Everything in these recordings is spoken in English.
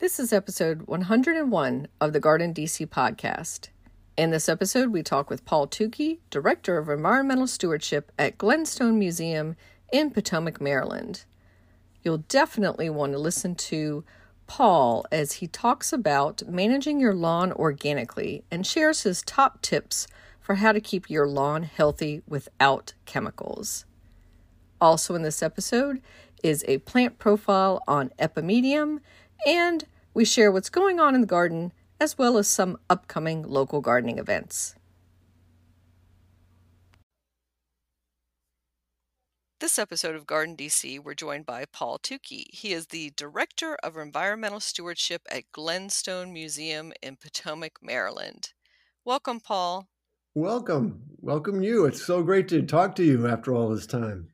This is episode 101 of the Garden DC podcast. In this episode, we talk with Paul Tukey, Director of Environmental Stewardship at Glenstone Museum in Potomac, Maryland. You'll definitely want to listen to Paul as he talks about managing your lawn organically and shares his top tips for how to keep your lawn healthy without chemicals. Also, in this episode is a plant profile on Epimedium and we share what's going on in the garden as well as some upcoming local gardening events. This episode of Garden DC, we're joined by Paul Tukey. He is the Director of Environmental Stewardship at Glenstone Museum in Potomac, Maryland. Welcome, Paul. Welcome. Welcome you. It's so great to talk to you after all this time.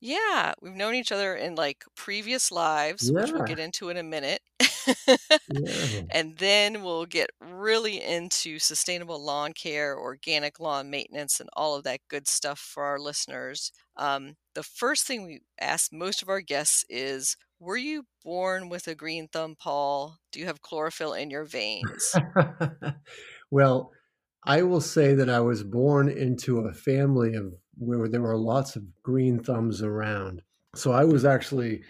Yeah, we've known each other in like previous lives, which we'll get into in a minute. Yeah. And then we'll get really into sustainable lawn care, organic lawn maintenance, and all of that good stuff for our listeners. Um, the first thing we ask most of our guests is Were you born with a green thumb, Paul? Do you have chlorophyll in your veins? well, I will say that I was born into a family of where there were lots of green thumbs around. So I was actually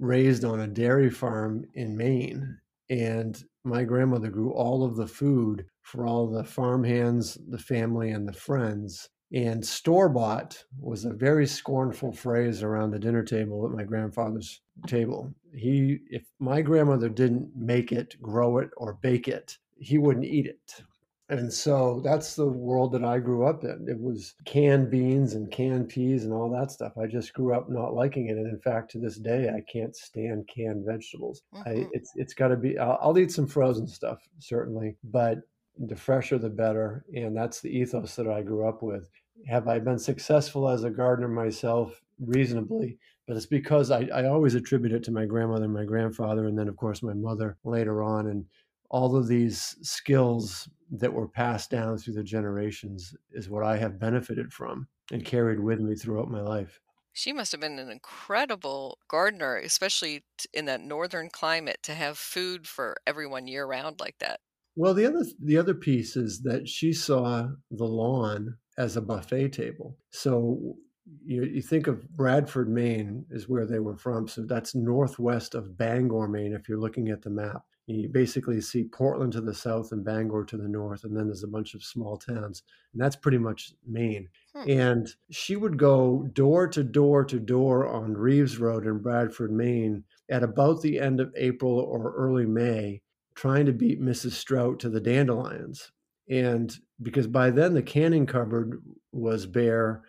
raised on a dairy farm in Maine, and my grandmother grew all of the food for all the farm hands, the family, and the friends. And store bought was a very scornful phrase around the dinner table at my grandfather's table. He, if my grandmother didn't make it, grow it, or bake it, he wouldn't eat it. And so that's the world that I grew up in. It was canned beans and canned peas and all that stuff. I just grew up not liking it, and in fact, to this day, I can't stand canned vegetables. I, Mhm. it's it's got to be. I'll, I'll eat some frozen stuff certainly, but the fresher the better. And that's the ethos that I grew up with. Have I been successful as a gardener myself? Reasonably, but it's because I, I always attribute it to my grandmother and my grandfather, and then of course my mother later on, and all of these skills that were passed down through the generations is what I have benefited from and carried with me throughout my life. She must have been an incredible gardener, especially in that northern climate, to have food for everyone year round like that. Well, the other the other piece is that she saw the lawn as a buffet table. So you, you think of Bradford, Maine, is where they were from. So that's northwest of Bangor, Maine. If you're looking at the map, you basically see Portland to the south and Bangor to the north, and then there's a bunch of small towns, and that's pretty much Maine. Hmm. And she would go door to door to door on Reeves Road in Bradford, Maine, at about the end of April or early May, trying to beat Mrs. Strout to the dandelions. And because by then the canning cupboard was bare,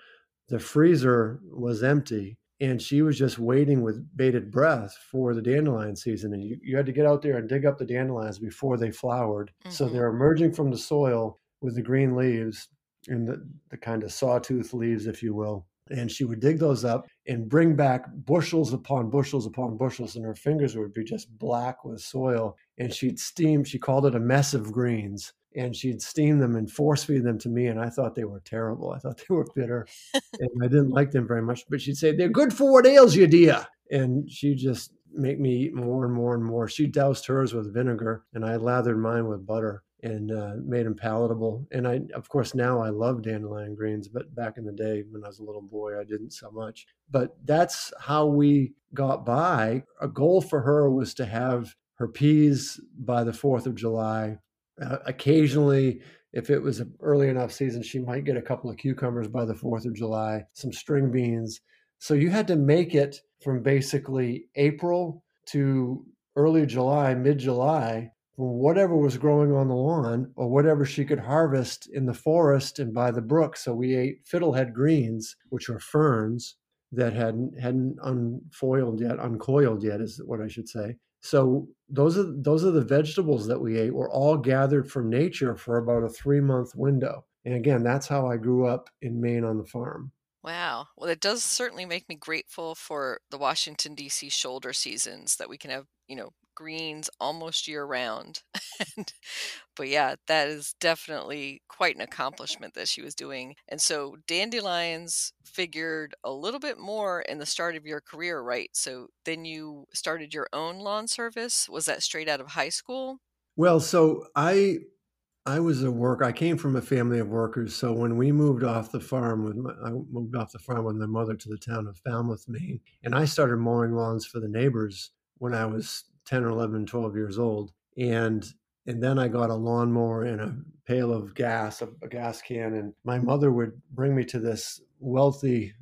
the freezer was empty, and she was just waiting with bated breath for the dandelion season. And you, you had to get out there and dig up the dandelions before they flowered. So Mhm. they're emerging from the soil with the green leaves and the, the kind of sawtooth leaves, if you will. And she would dig those up and bring back bushels upon bushels upon bushels, and her fingers would be just black with soil. And she'd steam, she called it a mess of greens. And she'd steam them and force feed them to me. And I thought they were terrible. I thought they were bitter and I didn't like them very much. But she'd say, They're good for what ails you, dear. And she'd just make me eat more and more and more. She doused hers with vinegar, and I lathered mine with butter and uh, made them palatable. And I, of course, now I love dandelion greens, but back in the day when I was a little boy, I didn't so much. But that's how we got by. A goal for her was to have her peas by the 4th of July. Uh, occasionally, if it was an early enough season, she might get a couple of cucumbers by the 4th of July, some string beans. So you had to make it from basically April to early July, mid July, from whatever was growing on the lawn or whatever she could harvest in the forest and by the brook. So we ate fiddlehead greens, which are ferns that hadn't hadn't unfoiled yet, uncoiled yet is what I should say. So those are those are the vegetables that we ate were all gathered from nature for about a three month window. And again, that's how I grew up in Maine on the farm. Wow. Well, it does certainly make me grateful for the Washington, D.C. shoulder seasons that we can have, you know, greens almost year round. and, but yeah, that is definitely quite an accomplishment that she was doing. And so dandelions figured a little bit more in the start of your career, right? So then you started your own lawn service. Was that straight out of high school? Well, so I I was a worker. I came from a family of workers. So when we moved off the farm with my, I moved off the farm with my mother to the town of Falmouth, Maine, and I started mowing lawns for the neighbors when I was 10 or 11, 12 years old. And and then I got a lawnmower and a pail of gas, a, a gas can, and my mm. mother would bring me to this wealthy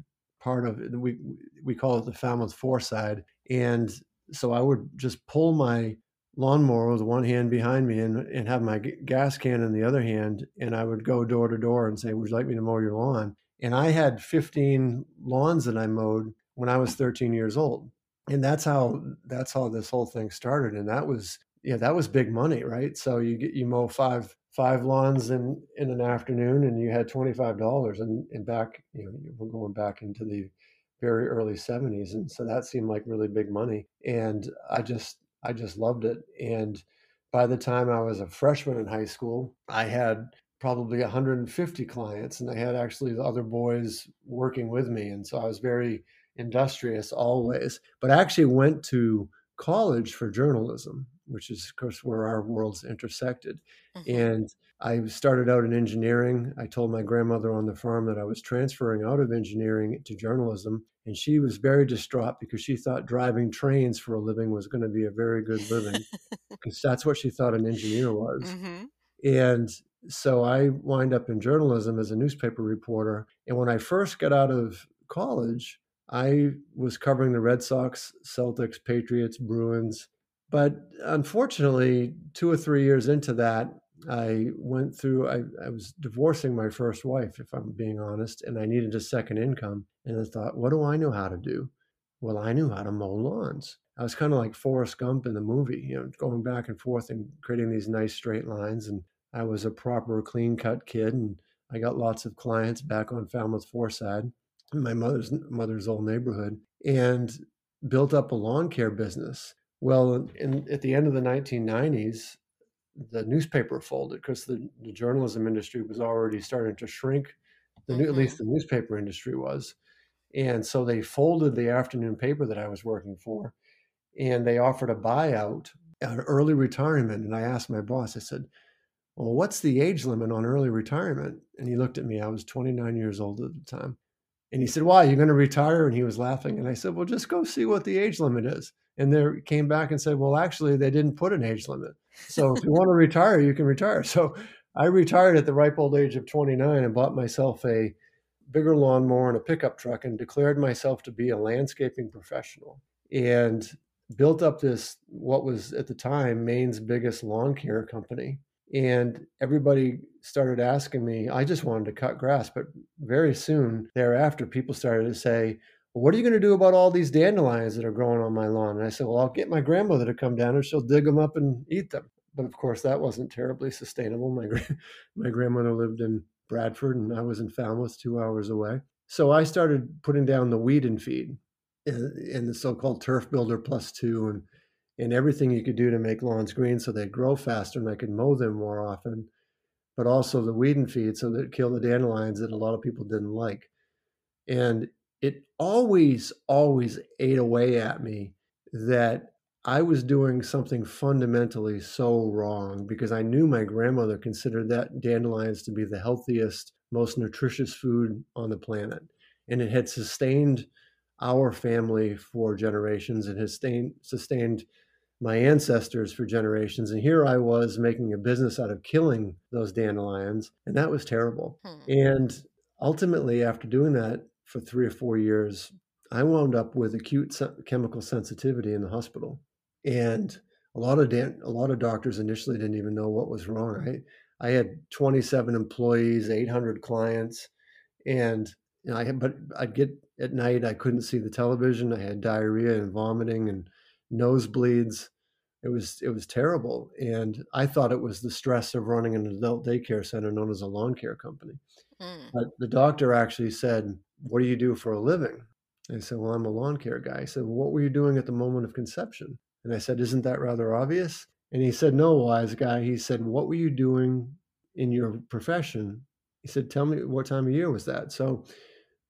part of it. We we call it the Falmouth Foreside, and so I would just pull my lawnmower with one hand behind me and, and have my gas can in the other hand. And I would go door to door and say, Would you like me to mow your lawn? And I had 15 lawns that I mowed when I was 13 years old. And that's how that's how this whole thing started. And that was yeah, that was big money, right? So you get you mow five five lawns in in an afternoon and you had $25 and, and back, you know, we're going back into the very early 70s and so that seemed like really big money and i just I just loved it. And by the time I was a freshman in high school, I had probably 150 clients, and I had actually the other boys working with me. And so I was very industrious always. But I actually went to college for journalism, which is, of course, where our worlds intersected. Mm-hmm. And I started out in engineering. I told my grandmother on the farm that I was transferring out of engineering to journalism. And she was very distraught because she thought driving trains for a living was going to be a very good living, because that's what she thought an engineer was. Mm-hmm. And so I wind up in journalism as a newspaper reporter. And when I first got out of college, I was covering the Red Sox, Celtics, Patriots, Bruins. But unfortunately, two or three years into that, I went through, I, I was divorcing my first wife, if I'm being honest, and I needed a second income. And I thought, what do I know how to do? Well, I knew how to mow lawns. I was kind of like Forrest Gump in the movie, you know, going back and forth and creating these nice straight lines. And I was a proper clean cut kid. And I got lots of clients back on Falmouth Foreside, my mother's mother's old neighborhood, and built up a lawn care business. Well, in, at the end of the 1990s, the newspaper folded because the, the, journalism industry was already starting to shrink. The mm-hmm. at least the newspaper industry was, and so they folded the afternoon paper that I was working for, and they offered a buyout, an early retirement. And I asked my boss, I said, "Well, what's the age limit on early retirement?" And he looked at me. I was 29 years old at the time, and he said, "Why? You're going to retire?" And he was laughing. And I said, "Well, just go see what the age limit is." And they came back and said, "Well, actually, they didn't put an age limit." So if you want to retire, you can retire. So I retired at the ripe old age of 29 and bought myself a bigger lawnmower and a pickup truck and declared myself to be a landscaping professional and built up this what was at the time Maine's biggest lawn care company. And everybody started asking me, I just wanted to cut grass. But very soon thereafter, people started to say, well, what are you going to do about all these dandelions that are growing on my lawn? And I said, well, I'll get my grandmother to come down and she'll dig them up and eat them. But of course, that wasn't terribly sustainable. My, my grandmother lived in Bradford and I was in Falmouth, two hours away. So I started putting down the weed and feed uh, and the so-called turf builder plus two and and everything you could do to make lawns green so they grow faster and I could mow them more often, but also the weed and feed so that kill the dandelions that a lot of people didn't like. And it always, always ate away at me that I was doing something fundamentally so wrong because I knew my grandmother considered that dandelions to be the healthiest, most nutritious food on the planet. And it had sustained our family for generations. It has sustained, sustained my ancestors for generations. And here I was making a business out of killing those dandelions. And that was terrible. Hmm. And ultimately, after doing that, for three or four years, I wound up with acute chemical sensitivity in the hospital, and a lot of dan- a lot of doctors initially didn't even know what was wrong. I I had 27 employees, 800 clients, and you know, I had, but I'd get at night I couldn't see the television. I had diarrhea and vomiting and nosebleeds. It was it was terrible, and I thought it was the stress of running an adult daycare center known as a lawn care company. Mm. But the doctor actually said, "What do you do for a living?" I said, "Well, I'm a lawn care guy." He said, well, "What were you doing at the moment of conception?" And I said, "Isn't that rather obvious?" And he said, "No, wise guy." He said, "What were you doing in your profession?" He said, "Tell me what time of year was that?" So,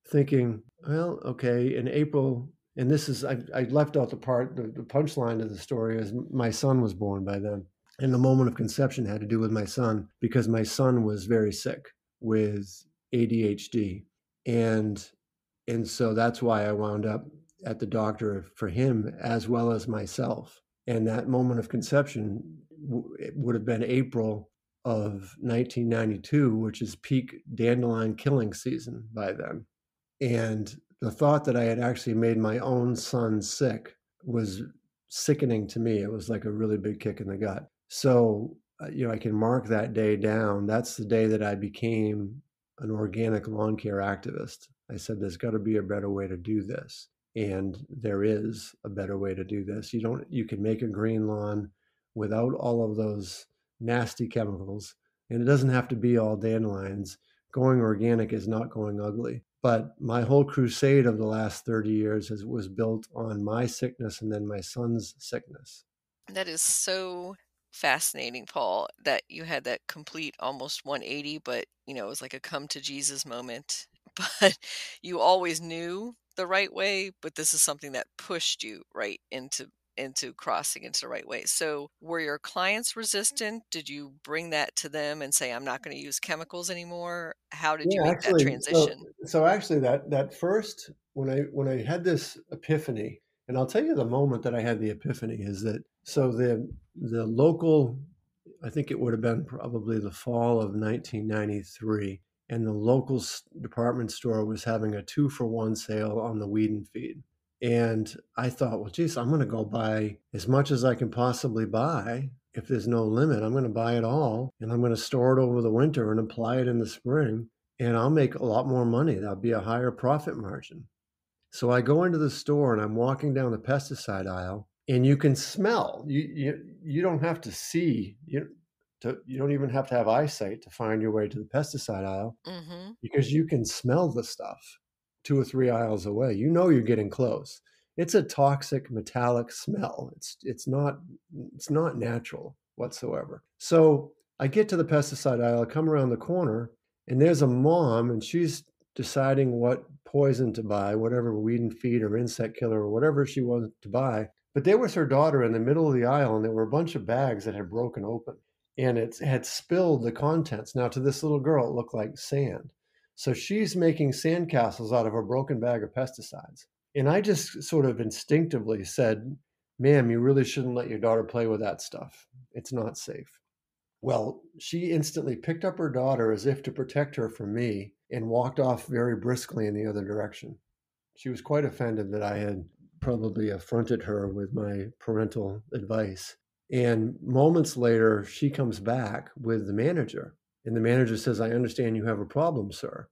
thinking, well, okay, in April and this is I, I left out the part the, the punchline of the story is my son was born by then. And the moment of conception had to do with my son because my son was very sick with ADHD and and so that's why I wound up at the doctor for him as well as myself. And that moment of conception would have been April of 1992 which is peak dandelion killing season by then. And the thought that I had actually made my own son sick was sickening to me. It was like a really big kick in the gut. So, uh, you know, I can mark that day down. That's the day that I became an organic lawn care activist. I said, there's got to be a better way to do this. And there is a better way to do this. You don't, you can make a green lawn without all of those nasty chemicals. And it doesn't have to be all dandelions. Going organic is not going ugly. But my whole crusade of the last 30 years was built on my sickness and then my son's sickness. That is so fascinating, Paul, that you had that complete almost 180, but you know, it was like a come to Jesus moment. But you always knew the right way, but this is something that pushed you right into into crossing into the right way. So, were your clients resistant? Did you bring that to them and say, "I'm not going to use chemicals anymore"? How did yeah, you make actually, that transition? So, so, actually, that that first when I when I had this epiphany, and I'll tell you the moment that I had the epiphany is that so the the local, I think it would have been probably the fall of 1993, and the local department store was having a two for one sale on the weed and feed. And I thought, well, geez, I'm going to go buy as much as I can possibly buy. If there's no limit, I'm going to buy it all and I'm going to store it over the winter and apply it in the spring. And I'll make a lot more money. That'll be a higher profit margin. So I go into the store and I'm walking down the pesticide aisle and you can smell. You, you, you don't have to see. You, to, you don't even have to have eyesight to find your way to the pesticide aisle mm-hmm. because you can smell the stuff two or three aisles away. You know you're getting close. It's a toxic metallic smell. It's it's not it's not natural whatsoever. So I get to the pesticide aisle, I come around the corner, and there's a mom, and she's deciding what poison to buy, whatever weed and feed or insect killer or whatever she wanted to buy. But there was her daughter in the middle of the aisle, and there were a bunch of bags that had broken open, and it had spilled the contents. Now to this little girl, it looked like sand. So she's making sandcastles out of a broken bag of pesticides. And I just sort of instinctively said, ma'am, you really shouldn't let your daughter play with that stuff. It's not safe. Well, she instantly picked up her daughter as if to protect her from me and walked off very briskly in the other direction. She was quite offended that I had probably affronted her with my parental advice. And moments later, she comes back with the manager and the manager says, I understand you have a problem, sir.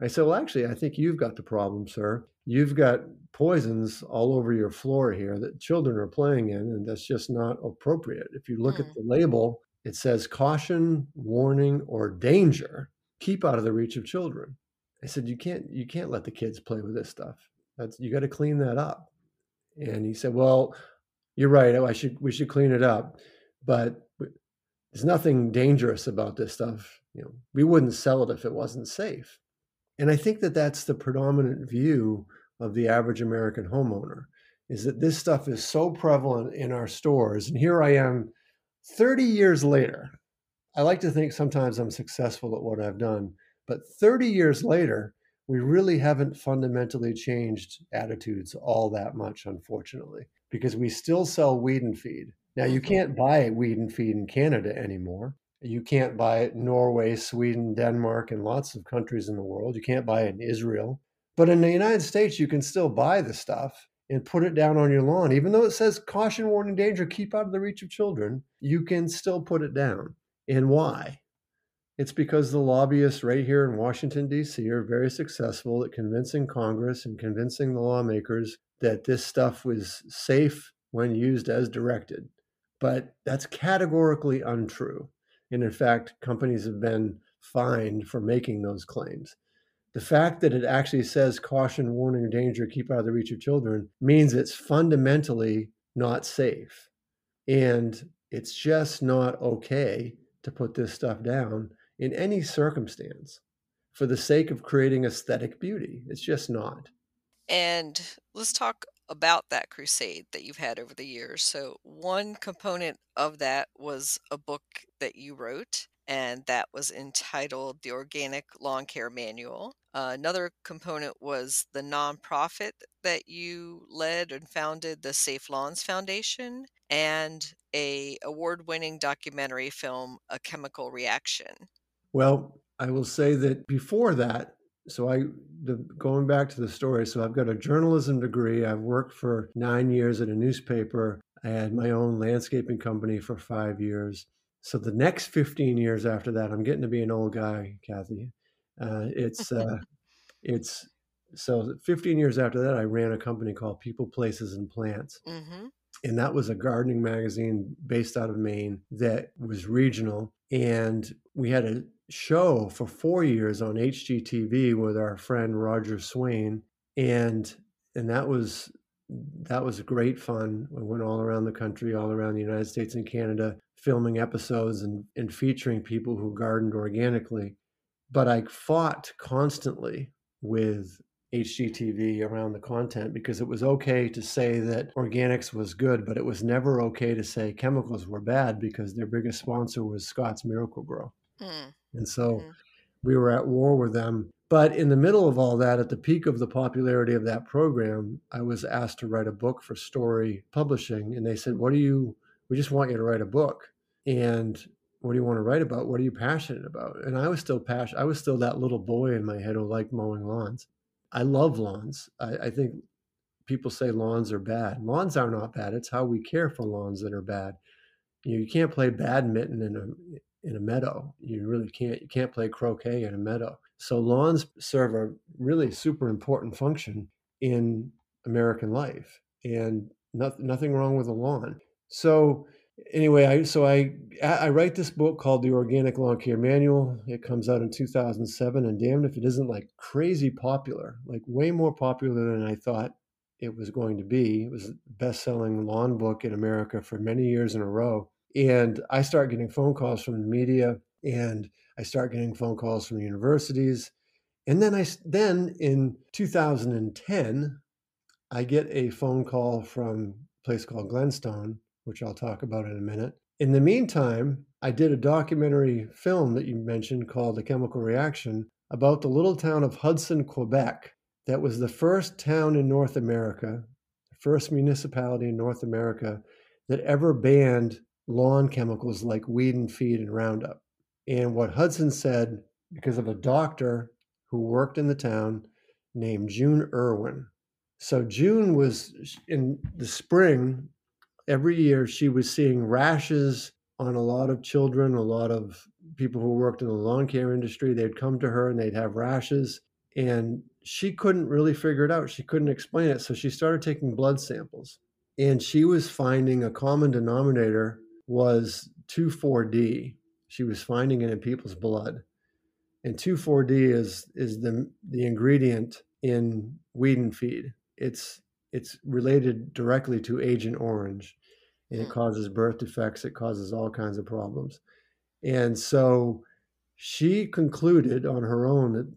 I said, Well, actually, I think you've got the problem, sir. You've got poisons all over your floor here that children are playing in, and that's just not appropriate. If you look mm. at the label, it says caution, warning, or danger. Keep out of the reach of children. I said, You can't you can't let the kids play with this stuff. That's you got to clean that up. And he said, Well, you're right. I should we should clean it up. But there's nothing dangerous about this stuff. You know, we wouldn't sell it if it wasn't safe. And I think that that's the predominant view of the average American homeowner is that this stuff is so prevalent in our stores. And here I am 30 years later. I like to think sometimes I'm successful at what I've done, but 30 years later, we really haven't fundamentally changed attitudes all that much, unfortunately, because we still sell weed and feed. Now, you mm-hmm. can't buy weed and feed in Canada anymore. You can't buy it in Norway, Sweden, Denmark, and lots of countries in the world. You can't buy it in Israel. But in the United States, you can still buy the stuff and put it down on your lawn. Even though it says caution, warning, danger, keep out of the reach of children, you can still put it down. And why? It's because the lobbyists right here in Washington, D.C. are very successful at convincing Congress and convincing the lawmakers that this stuff was safe when used as directed But that's categorically untrue. And in fact, companies have been fined for making those claims. The fact that it actually says caution, warning, danger, keep out of the reach of children means it's fundamentally not safe. And it's just not okay to put this stuff down in any circumstance for the sake of creating aesthetic beauty. It's just not. And let's talk about that crusade that you've had over the years. So, one component of that was a book that you wrote, and that was entitled The Organic Lawn Care Manual. Uh, another component was the nonprofit that you led and founded, the Safe Lawns Foundation, and a award-winning documentary film, A Chemical Reaction. Well, I will say that before that, so I the, going back to the story so i've got a journalism degree. I've worked for nine years at a newspaper. I had my own landscaping company for five years. So the next 15 years after that i'm getting to be an old guy kathy. Uh, it's uh, it's so 15 years after that i ran a company called people places and plants. Mm-hmm. and that was a gardening magazine based out of maine that was regional and we had a show for four years on HGTV with our friend Roger Swain, and and that was that was great fun. We went all around the country, all around the United States and Canada, filming episodes and, and featuring people who gardened organically. But I fought constantly with HGTV around the content because it was okay to say that organics was good, but it was never okay to say chemicals were bad because their biggest sponsor was Scotts Miracle-Gro. Mm. And so mm-hmm. we were at war with them. But in the middle of all that, at the peak of the popularity of that program, I was asked to write a book for Storey Publishing. And they said, What do you, we just want you to write a book. And what do you want to write about? What are you passionate about? And I was still passionate. I was still that little boy in my head who liked mowing lawns. I love lawns. I, I think people say lawns are bad. Lawns are not bad. It's how we care for lawns that are bad. You, know, you can't play badminton in a in a meadow. You really can't. You can't play croquet in a meadow. So lawns serve a really super important function in American life, and not, nothing wrong with a lawn. So anyway, I so I I write this book called The Organic Lawn Care Manual. It comes out in 2007, and damned if it isn't like crazy popular, like way more popular than I thought it was going to be. It was the best-selling lawn book in America for many years in a row. And I start getting phone calls from the media and I start getting phone calls from universities. And then I then in 2010, I get a phone call from a place called Glenstone, which I'll talk about in a minute. In the meantime, I did a documentary film that you mentioned called The Chemical Reaction about the little town of Hudson, Quebec. That was the first town in North America, the first municipality in North America that ever banned lawn chemicals like weed and feed and Roundup. And what Hudson said, because of a doctor who worked in the town named June Irwin. So June was in the spring, every year she was seeing rashes on a lot of children, a lot of people who worked in the lawn care industry. They'd come to her and they'd have rashes. And she couldn't really figure it out. She couldn't explain it. So she started taking blood samples. And she was finding a common denominator was 2,4-D. She was finding it in people's blood. And 2,4-D is is the the ingredient in weed and feed. It's it's related directly to Agent Orange, and it causes birth defects. It causes all kinds of problems. And so she concluded on her own that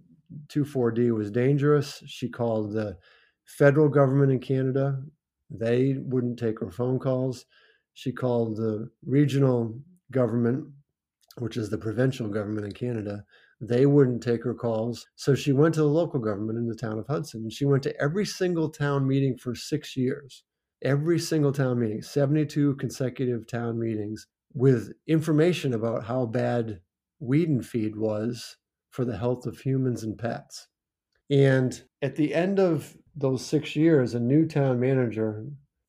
2,4-D was dangerous. She called the federal government in Canada. They wouldn't take her phone calls she called the regional government, which is the provincial government in Canada, they wouldn't take her calls. So she went to the local government in the town of Hudson. She went to every single town meeting for six years. Every single town meeting, 72 consecutive town meetings with information about how bad weed and feed was for the health of humans and pets. And at the end of those six years, a new town manager,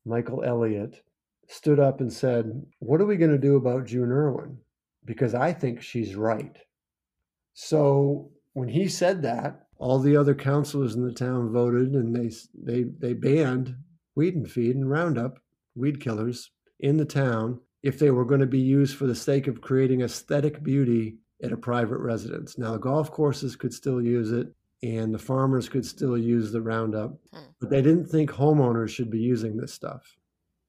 Michael Elliott, stood up and said, What are we going to do about June Irwin? Because I think she's right. So when he said that, all the other councilors in the town voted and they, they, they banned weed and feed and Roundup, weed killers, in the town. if they were going to be used for the sake of creating aesthetic beauty at a private residence. Now, the golf courses could still use it and the farmers could still use the Roundup, hmm. but they didn't think homeowners should be using this stuff.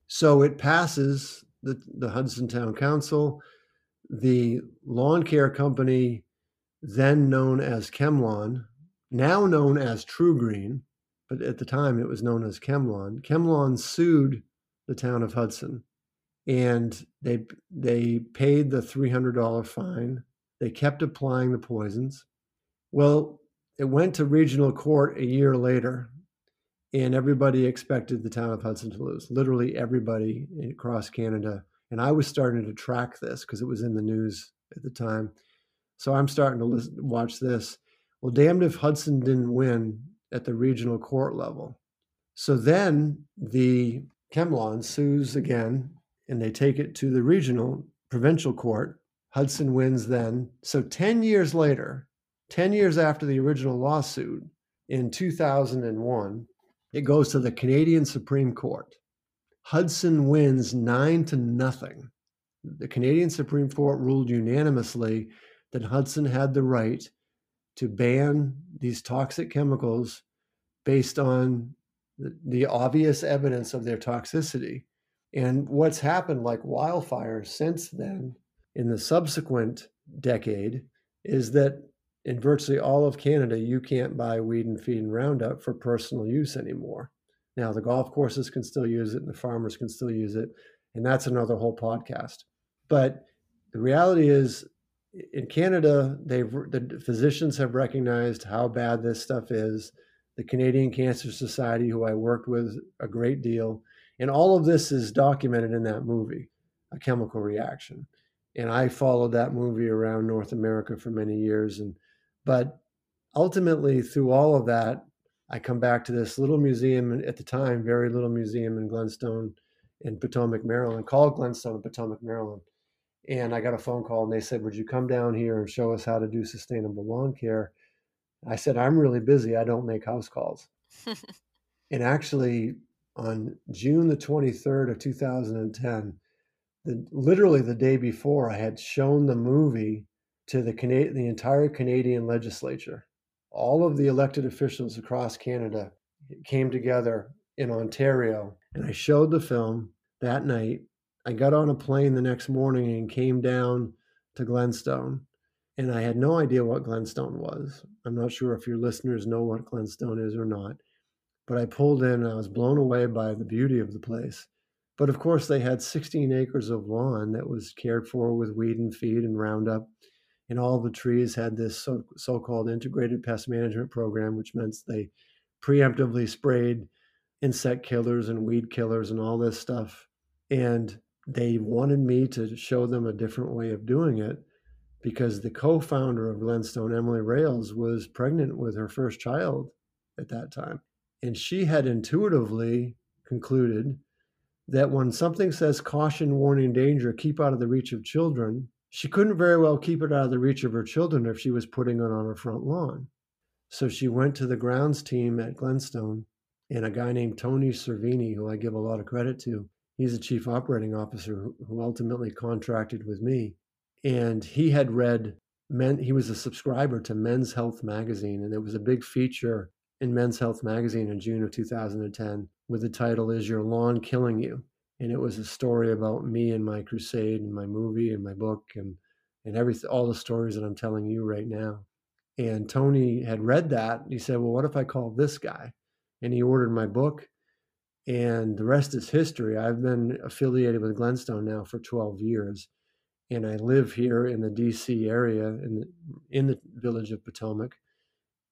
So it passes the, the Hudson Town Council. The lawn care company, then known as ChemLawn, now known as TruGreen, but at the time it was known as ChemLawn. ChemLawn sued the town of Hudson, and they they paid the three hundred dollar fine. They kept applying the poisons. Well, it went to regional court a year later, and everybody expected the town of Hudson to lose. Literally everybody across Canada. And I was starting to track this because it was in the news at the time. So I'm starting to listen, watch this. Well, damned if Hudson didn't win at the regional court level. So then the ChemLawn sues again, and they take it to the regional provincial court. Hudson wins then. So 10 years later, 10 years after the original lawsuit in 2001, it goes to the Canadian Supreme Court. Hudson wins nine to nothing. The Canadian Supreme Court ruled unanimously that Hudson had the right to ban these toxic chemicals based on the, the obvious evidence of their toxicity. And what's happened like wildfire since then in the subsequent decade is that in virtually all of Canada, you can't buy weed and feed and Roundup for personal use anymore. Now, the golf courses can still use it and the farmers can still use it. And that's another whole podcast. But the reality is, in Canada, they've the physicians have recognized how bad this stuff is. The Canadian Cancer Society, who I worked with a great deal, and all of this is documented in that movie, A Chemical Reaction. And I followed that movie around North America for many years, and but ultimately, through all of that, I come back to this little museum at the time, very little museum in Glenstone in Potomac, Maryland, called Glenstone in Potomac, Maryland. And I got a phone call and they said, Would you come down here and show us how to do sustainable lawn care? I said, I'm really busy. I don't make house calls. and actually, on June the 23rd of 2010, the, literally the day before, I had shown the movie to the, Cana- the entire Canadian legislature. All of the elected officials across Canada came together in Ontario, and I showed the film that night. I got on a plane the next morning and came down to Glenstone, and I had no idea what Glenstone was. I'm not sure if your listeners know what Glenstone is or not, but I pulled in and I was blown away by the beauty of the place. But of course, they had 16 acres of lawn that was cared for with weed and feed and Roundup and all the trees had this so, so-called integrated pest management program, which meant they preemptively sprayed insect killers and weed killers and all this stuff. And they wanted me to show them a different way of doing it because the co-founder of Glenstone, Emily Rales, was pregnant with her first child at that time. And she had intuitively concluded that when something says caution, warning, danger, keep out of the reach of children, she couldn't very well keep it out of the reach of her children if she was putting it on her front lawn. So she went to the grounds team at Glenstone and a guy named Tony Cervini, who I give a lot of credit to. He's the chief operating officer who ultimately contracted with me. And he had read men, he was a subscriber to Men's Health magazine, and it was a big feature in Men's Health magazine in June of 2010 with the title Is Your Lawn Killing You? and it was a story about me and my crusade and my movie and my book and and everything all the stories that I'm telling you right now. And Tony had read that. He said, "Well, what if I call this guy?" And he ordered my book, and the rest is history. I've been affiliated with Glenstone now for 12 years, and I live here in the D.C. area in the, in the village of Potomac.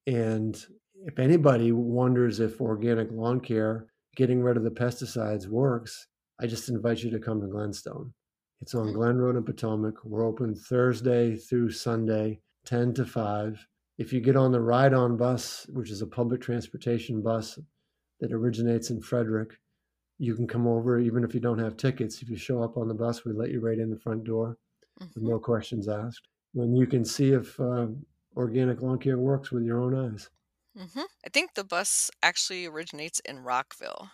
And if anybody wonders if organic lawn care, getting rid of the pesticides works, I just invite you to come to Glenstone. It's on Glen Road in Potomac. We're open Thursday through Sunday, 10 to 5. If you get on the Ride On bus, which is a public transportation bus that originates in Frederick, you can come over even if you don't have tickets. If you show up on the bus, we let you right in the front door mm-hmm. with no questions asked. And you can see if uh, organic lawn care works with your own eyes. Mm-hmm. I think the bus actually originates in Rockville.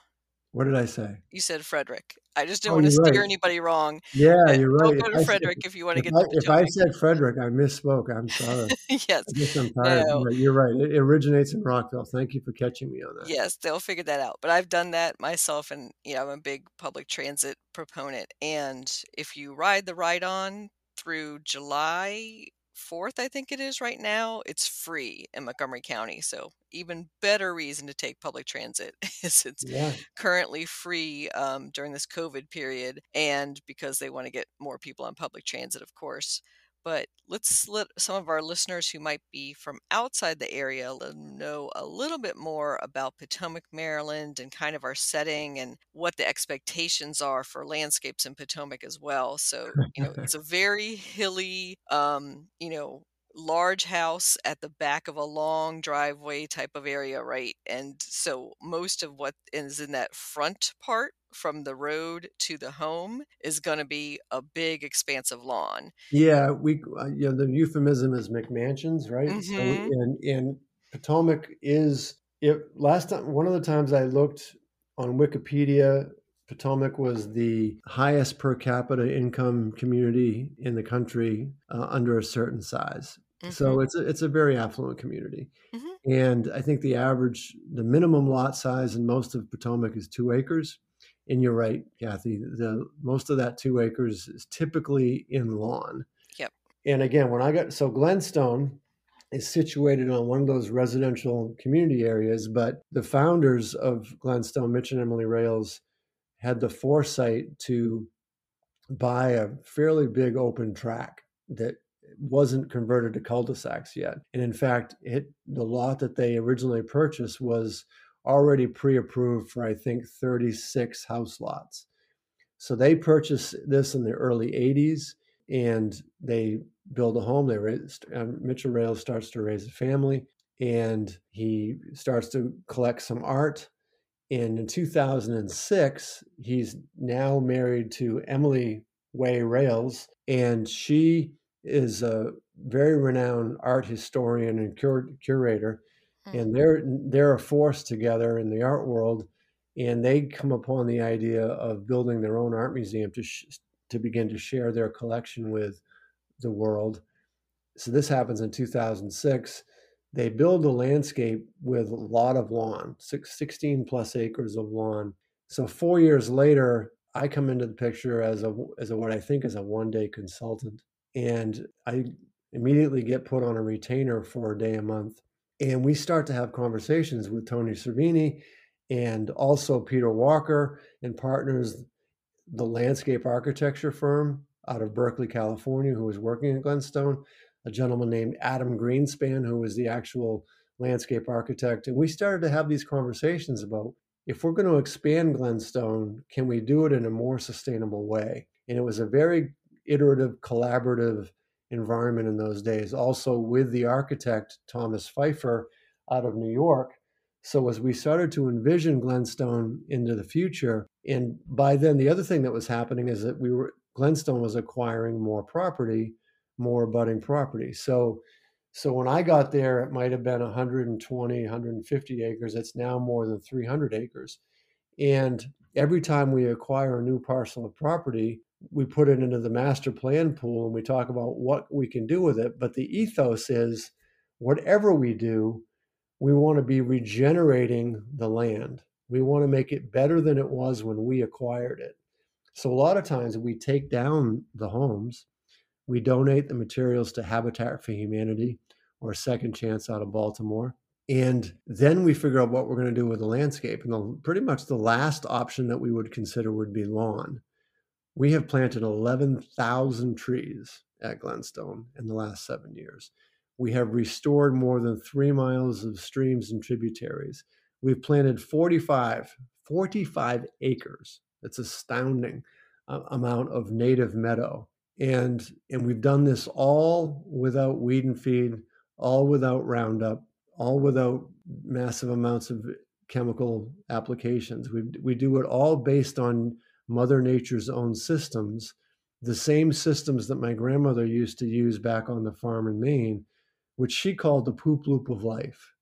What did I say? You said Frederick. I just didn't oh, want to steer right. anybody wrong. Yeah, you're right. Don't go to Frederick if you want to get. I, if I said Frederick, I misspoke. I'm sorry. yes, I'm tired. No. You're right. It originates in Rockville. Thank you for catching me on that. Yes, they'll figure that out. But I've done that myself, and you know, I'm a big public transit proponent. And if you ride the ride on through July 4th, I think it is right now, it's free in Montgomery County. So, even better reason to take public transit is it's yeah. currently free um, during this COVID period and because they want to get more people on public transit, of course but let's let some of our listeners who might be from outside the area let them know a little bit more about Potomac, Maryland, and kind of our setting and what the expectations are for landscapes in Potomac as well. So, you know, it's a very hilly, um, you know, large house at the back of a long driveway type of area, right? And so most of what is in that front part from the road to the home is going to be a big expansive lawn. Yeah, we uh, you know the euphemism is McMansions, right? Mm-hmm. So and and Potomac is it last time one of the times I looked on Wikipedia Potomac was the highest per capita income community in the country uh, under a certain size. Mm-hmm. So it's a, it's a very affluent community. Mm-hmm. And I think the average, the minimum lot size in most of Potomac is two acres. And you're right, Kathy. The most of that two acres is typically in lawn. Yep. And again, when I got so Glenstone is situated on one of those residential community areas, but the founders of Glenstone, Mitch and Emily Rales, had the foresight to buy a fairly big open track that wasn't converted to cul-de-sacs yet. And in fact, it the lot that they originally purchased was already pre-approved for I think 36 house lots. So they purchased this in the early 80s and they build a home. They raised, um, Mitchell Rales starts to raise a family and he starts to collect some art. And in 2006, he's now married to Emily Wei Rales, and she is a very renowned art historian and cur- curator and mm-hmm. they're they're a force together in the art world, and they come upon the idea of building their own art museum to sh- to begin to share their collection with the world. So this happens in 2006. They build a landscape with a lot of lawn, six, 16 plus acres of lawn. So four years later, I come into the picture as a as a what I think is a one day consultant, and I immediately get put on a retainer for a day a month and we start to have conversations with Tony Cervini and also Peter Walker and partners, the landscape architecture firm out of Berkeley, California, who was working at Glenstone, a gentleman named Adam Greenspan, who was the actual landscape architect. And we started to have these conversations about if we're going to expand Glenstone, can we do it in a more sustainable way? And it was a very iterative, collaborative environment in those days, also with the architect Thomas Phifer out of New York. So as we started to envision Glenstone into the future, and by then the other thing that was happening is that we were Glenstone was acquiring more property, more budding property. So so when I got there, it might have been 120, 150 acres. It's now more than 300 acres. And every time we acquire a new parcel of property, we put it into the master plan pool and we talk about what we can do with it. But the ethos is whatever we do, we want to be regenerating the land. We want to make it better than it was when we acquired it. So a lot of times we take down the homes, we donate the materials to Habitat for Humanity or Second Chance out of Baltimore. And then we figure out what we're going to do with the landscape. And the, pretty much the last option that we would consider would be lawn. We have planted 11,000 trees at Glenstone in the last seven years. We have restored more than three miles of streams and tributaries. We've planted 45, 45 acres. That's astounding uh, amount of native meadow. And, and we've done this all without weed and feed, all without Roundup, all without massive amounts of chemical applications. We, we do it all based on Mother Nature's own systems, the same systems that my grandmother used to use back on the farm in Maine, which she called the poop loop of life.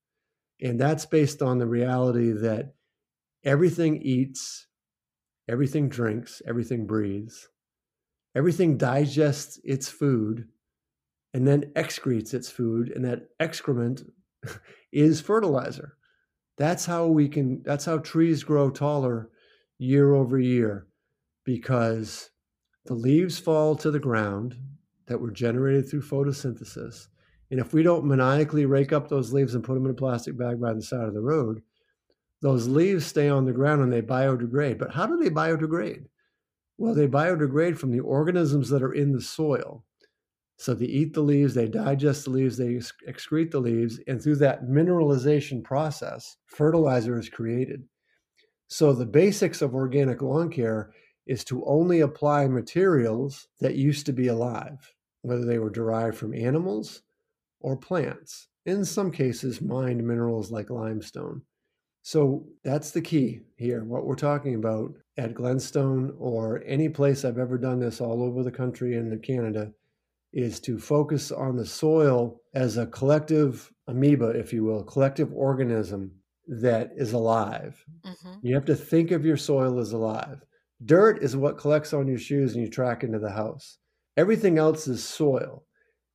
And that's based on the reality that everything eats, everything drinks, everything breathes, everything digests its food and then excretes its food, and that excrement is fertilizer. That's how we can, that's how trees grow taller year over year because the leaves fall to the ground that were generated through photosynthesis. And if we don't maniacally rake up those leaves and put them in a plastic bag by the side of the road, those leaves stay on the ground and they biodegrade. But how do they biodegrade? Well, they biodegrade from the organisms that are in the soil. So they eat the leaves, they digest the leaves, they excrete the leaves, and through that mineralization process, fertilizer is created. So the basics of organic lawn care is to only apply materials that used to be alive, whether they were derived from animals or plants. In some cases, mined minerals like limestone. So that's the key here. What we're talking about at Glenstone or any place I've ever done this all over the country and in Canada is to focus on the soil as a collective amoeba, if you will, collective organism that is alive. Mm-hmm. You have to think of your soil as alive. Dirt is what collects on your shoes and you track into the house. Everything else is soil.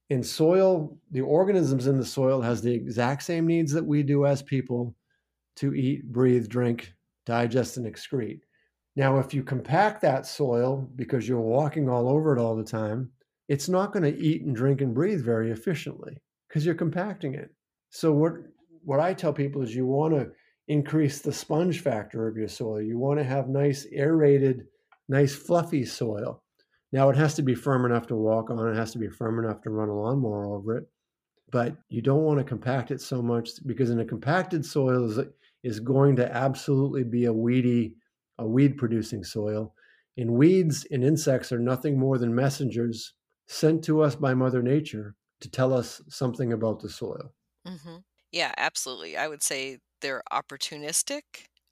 In soil, the organisms in the soil has the exact same needs that we do as people to eat, breathe, drink, digest, and excrete. Now, if you compact that soil because you're walking all over it all the time, it's not going to eat and drink and breathe very efficiently because you're compacting it. So what what I tell people is you want to increase the sponge factor of your soil. You want to have nice aerated, nice fluffy soil. Now it has to be firm enough to walk on, it has to be firm enough to run a lawnmower over it. But you don't want to compact it so much because in a compacted soil is is going to absolutely be a weedy, a weed producing soil. And weeds and insects are nothing more than messengers sent to us by Mother Nature to tell us something about the soil. Mm-hmm. Yeah, absolutely. I would say they're opportunistic,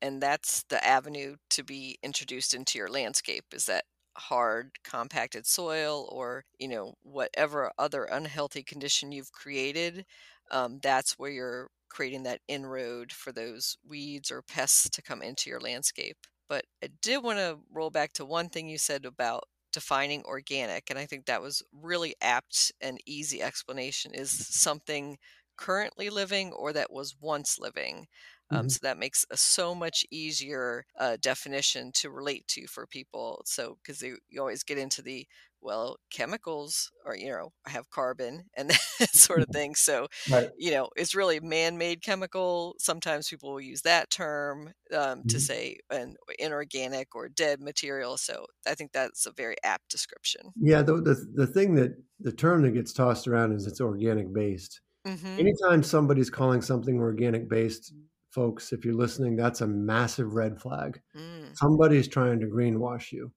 and that's the avenue to be introduced into your landscape is that hard compacted soil or you know whatever other unhealthy condition you've created um, that's where you're creating that inroad for those weeds or pests to come into your landscape. But i did want to roll back to one thing you said about defining organic and i think that was really apt and easy explanation is something currently living or that was once living um, mm-hmm. so that makes a so much easier uh, definition to relate to for people so because you always get into the well chemicals or you know have carbon and that sort of mm-hmm. thing so right. you know it's really man-made chemical sometimes people will use that term um, mm-hmm. to say an inorganic or dead material so i think that's a very apt description yeah the, the, the thing that the term that gets tossed around is it's organic based mm-hmm. anytime somebody's calling something organic based folks if you're listening that's a massive red flag mm. somebody's trying to greenwash you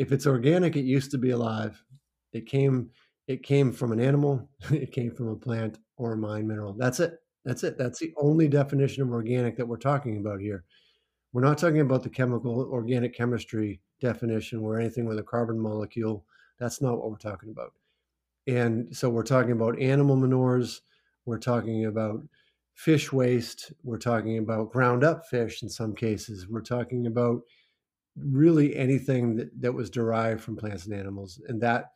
if it's organic, it used to be alive. It came it came from an animal, it came from a plant or a mine mineral. That's it. That's it. That's the only definition of organic that we're talking about here. We're not talking about the chemical organic chemistry definition where anything with a carbon molecule, that's not what we're talking about. And so we're talking about animal manures, we're talking about fish waste, we're talking about ground up fish in some cases, we're talking about really anything that, that was derived from plants and animals and that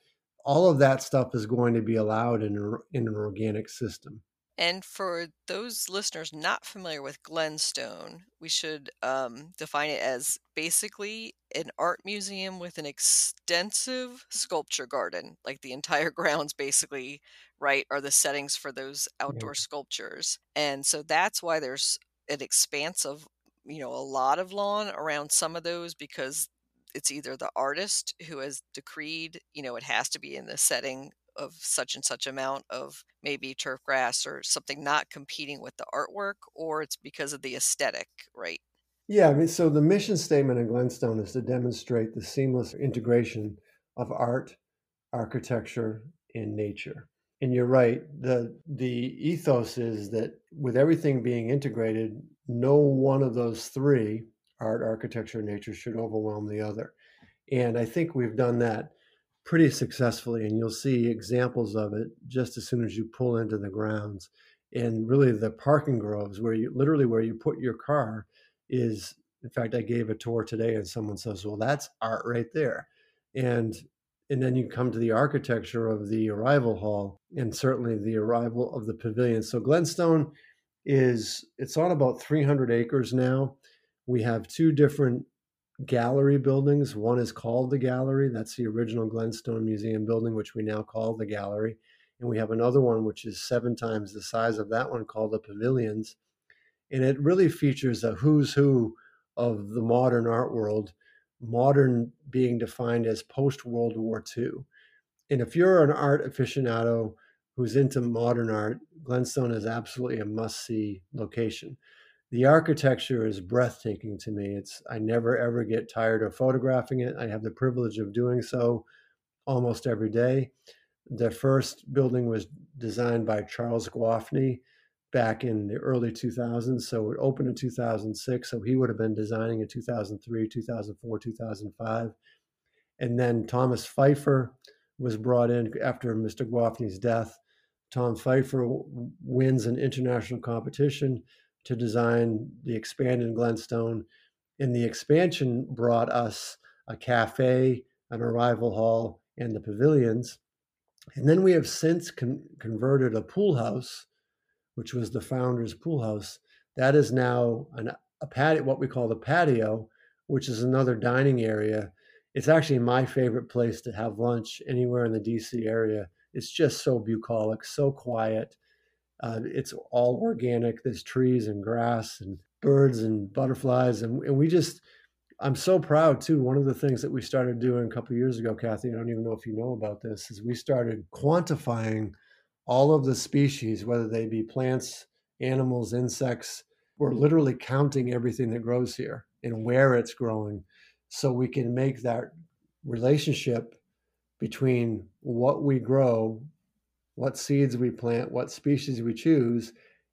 all of that stuff is going to be allowed in, a, in an organic system. And for those listeners not familiar with Glenstone, we should um, define it as basically an art museum with an extensive sculpture garden. Like the entire grounds, basically, right, are the settings for those outdoor yeah. sculptures. And so that's why there's an expanse of you know a lot of lawn around some of those because it's either the artist who has decreed you know it has to be in the setting of such and such amount of maybe turf grass or something not competing with the artwork or it's because of the aesthetic right yeah i mean so the mission statement of glenstone is to demonstrate the seamless integration of art architecture and nature. And you're right the the ethos is that with everything being integrated no one of those three art architecture nature should overwhelm the other. And i think we've done that pretty successfully and you'll see examples of it just as soon as you pull into the grounds. And really the parking groves where you literally where you put your car is In fact, I gave a tour today and someone says, well, that's art right there. And and then you come to the architecture of the arrival hall and certainly the arrival of the pavilion. So Glenstone is it's on about 300 acres now. We have two different gallery buildings. One is called the gallery. That's the original Glenstone Museum building, which we now call the gallery. And we have another one, which is seven times the size of that one, called the pavilions. And it really features a who's who of the modern art world, modern being defined as post World War II. And if you're an art aficionado who's into modern art, Glenstone is absolutely a must see location the architecture is breathtaking to me. It's I never ever get tired of photographing it. I have the privilege of doing so almost every day. The first building was designed by Charles Gwathmey back in the early 2000s. So it opened in 2006. So he would have been designing in 2003, 2004, 2005. And then Thomas Phifer was brought in after Mr. Gwathmey's death. Tom Phifer wins an international competition to design the expanded Glenstone. And the expansion brought us a cafe, an arrival hall, and the pavilions. And then we have since con- converted a pool house, which was the founder's pool house. That is now an, a patio, what we call the patio, which is another dining area. It's actually my favorite place to have lunch anywhere in the DC area. It's just so bucolic, so quiet. Uh, it's all organic. There's trees and grass and birds and butterflies, and, and we just. I'm so proud too. One of the things that we started doing a couple years ago, Kathy, I don't even know if you know about this, is we started quantifying all of the species, whether they be plants, animals, insects. We're literally counting everything that grows here and where it's growing so we can make that relationship between what we grow what seeds we plant, what species we choose,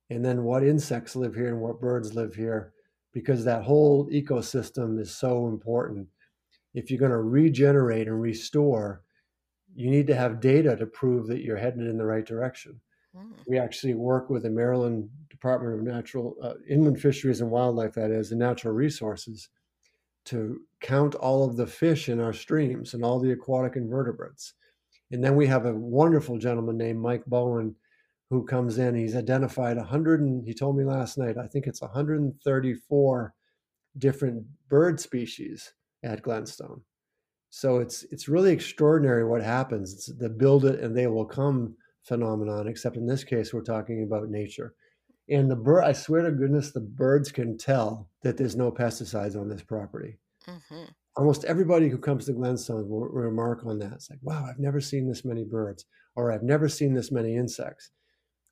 and then what insects live here and what birds live here, because that whole ecosystem is so important. If you're going to regenerate and restore, you need to have data to prove that you're headed in the right direction. Mm. We actually work with the Maryland Department of Natural uh, Inland Fisheries and Wildlife, that is, and Natural Resources, to count all of the fish in our streams and all the aquatic invertebrates and then we have a wonderful gentleman named Mike Bowen who comes in. He's identified 100, and he told me last night, I think it's 134 different bird species at Glenstone. So it's it's really extraordinary what happens. It's the build it and they will come phenomenon, except in this case, we're talking about nature. And the bird, I swear to goodness, the birds can tell that there's no pesticides on this property. Mm-hmm almost everybody who comes to Glenstone will remark on that. It's like, wow, I've never seen this many birds, or I've never seen this many insects.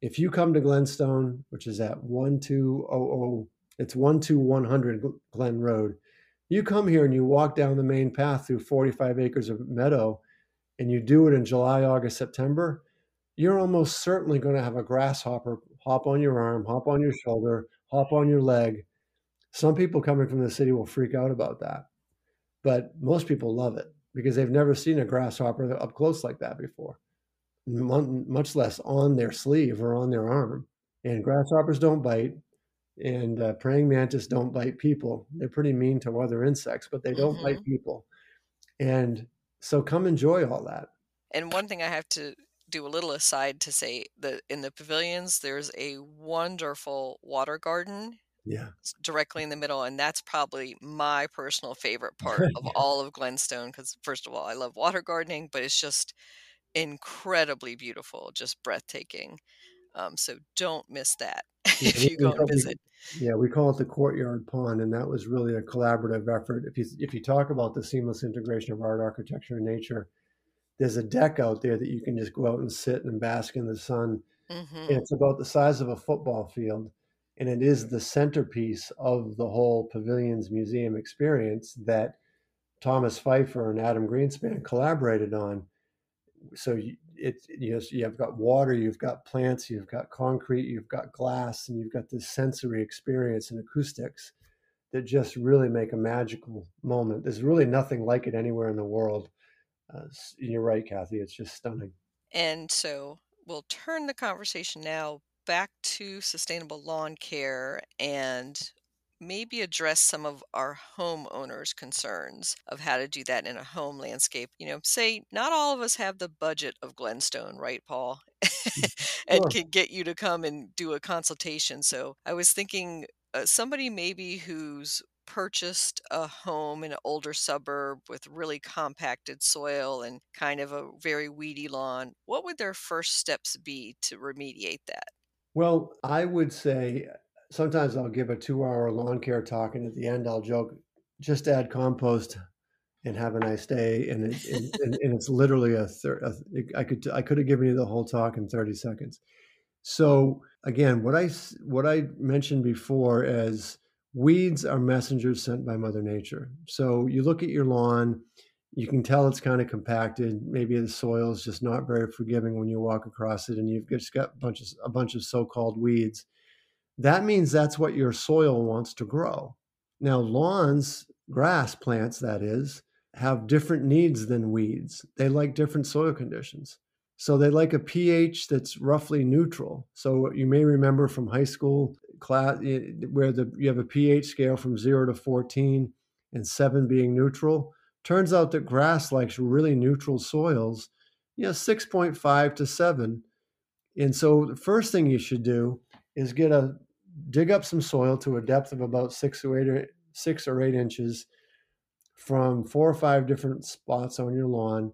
If you come to Glenstone, which is at 1200, it's 12100 Glen Road, you come here and you walk down the main path through 45 acres of meadow, and you do it in July, August, September, you're almost certainly going to have a grasshopper hop on your arm, hop on your shoulder, hop on your leg. Some people coming from the city will freak out about that but most people love it because they've never seen a grasshopper up close like that before, much less on their sleeve or on their arm. And grasshoppers don't bite, and uh, praying mantis don't bite people. They're pretty mean to other insects, but they don't mm-hmm. bite people. And so come enjoy all that. And one thing I have to do a little aside to say that in the pavilions, there's a wonderful water garden yeah directly in the middle and that's probably my personal favorite part of all of glenstone because first of all i love water gardening but it's just incredibly beautiful just breathtaking um, so don't miss that yeah, if you go and visit yeah we call it the courtyard pond and that was really a collaborative effort if you if you talk about the seamless integration of art architecture and nature there's a deck out there that you can just go out and sit and bask in the sun mm-hmm. it's about the size of a football field and it is the centerpiece of the whole Pavilions Museum experience that Thomas Phifer and Adam Greenspan collaborated on. So it's you know you've got water, you've got plants, you've got concrete, you've got glass, and you've got this sensory experience and acoustics that just really make a magical moment. There's really nothing like it anywhere in the world. Uh, you're right, Kathy. It's just stunning. And so we'll turn the conversation now back to sustainable lawn care and maybe address some of our homeowners' concerns of how to do that in a home landscape. You know, say not all of us have the budget of Glenstone, right, Paul? and Sure. can get you to come and do a consultation. So I was thinking uh, somebody maybe who's purchased a home in an older suburb with really compacted soil and kind of a very weedy lawn, what would their first steps be to remediate that? Well, I would say sometimes I'll give a two hour lawn care talk, and at the end, I'll joke, just add compost and have a nice day. And, it, and, and, and it's literally a third, I could, I could have given you the whole talk in 30 seconds. So again, what I, what I mentioned before as weeds are messengers sent by Mother Nature. So you look at your lawn, you can tell it's kind of compacted. Maybe the soil is just not very forgiving when you walk across it, and you've just got a bunch of a bunch of so-called weeds. That means that's what your soil wants to grow. Now, lawns, grass plants, that is, have different needs than weeds. They like different soil conditions. So they like a pH that's roughly neutral. So you may remember from high school class eh, where the you have a pH scale from 0 to 14 and 7 being neutral. Turns out that grass likes really neutral soils, you know, 6.5 to 7. And so the first thing you should do is get a dig up some soil to a depth of about six or eight, six or eight inches from four or five different spots on your lawn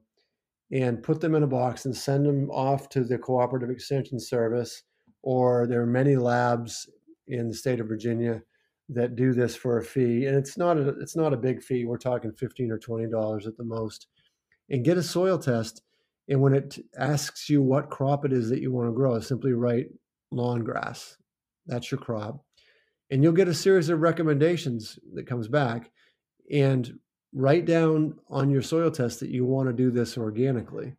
and put them in a box and send them off to the Cooperative Extension Service. Or there are many labs in the state of Virginia that do this for a fee, and it's not a it's not a big fee. We're talking fifteen or twenty dollars at the most, and get a soil test. And when it asks you what crop it is that you want to grow, simply write lawn grass. That's your crop, and you'll get a series of recommendations that comes back. And write down on your soil test that you want to do this organically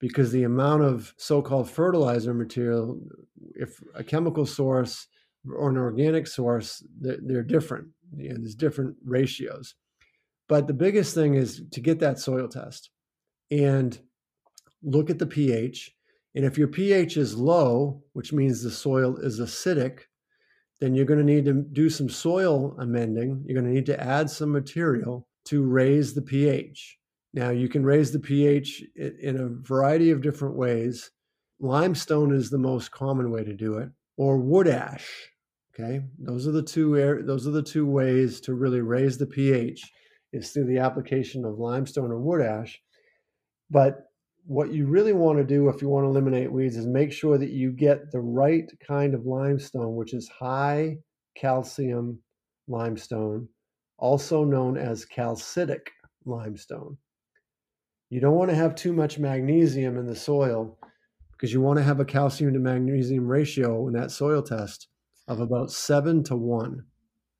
because the amount of so-called fertilizer material if a chemical source or an organic source they're, different you know, there's different ratios but the biggest thing is to get that soil test and look at the ph and if your ph is low which means the soil is acidic then you're going to need to do some soil amending you're going to need to add some material to raise the pH. Now, you can raise the pH in a variety of different ways. Limestone is the most common way to do it, or wood ash. Okay, those are the two air, those are the two ways to really raise the pH is through the application of limestone or wood ash. But what you really want to do if you want to eliminate weeds is make sure that you get the right kind of limestone, which is high calcium limestone also known as calcitic limestone. You don't want to have too much magnesium in the soil because you want to have a calcium to magnesium ratio in that soil test of about seven to one.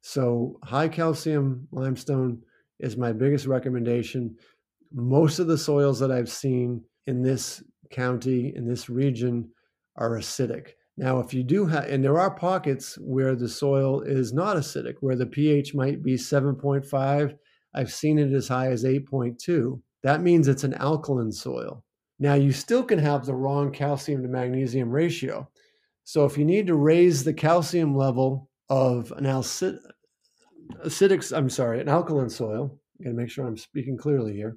So, high calcium limestone is my biggest recommendation. Most of the soils that I've seen in this county, in this region, are acidic. Now, if you do have, and there are pockets where the soil is not acidic, where the pH might be 7.5, I've seen it as high as 8.2. That means it's an alkaline soil. Now, you still can have the wrong calcium to magnesium ratio. So, if you need to raise the calcium level of an acid, acidic, I'm sorry, an alkaline soil, I gotta make sure I'm speaking clearly here.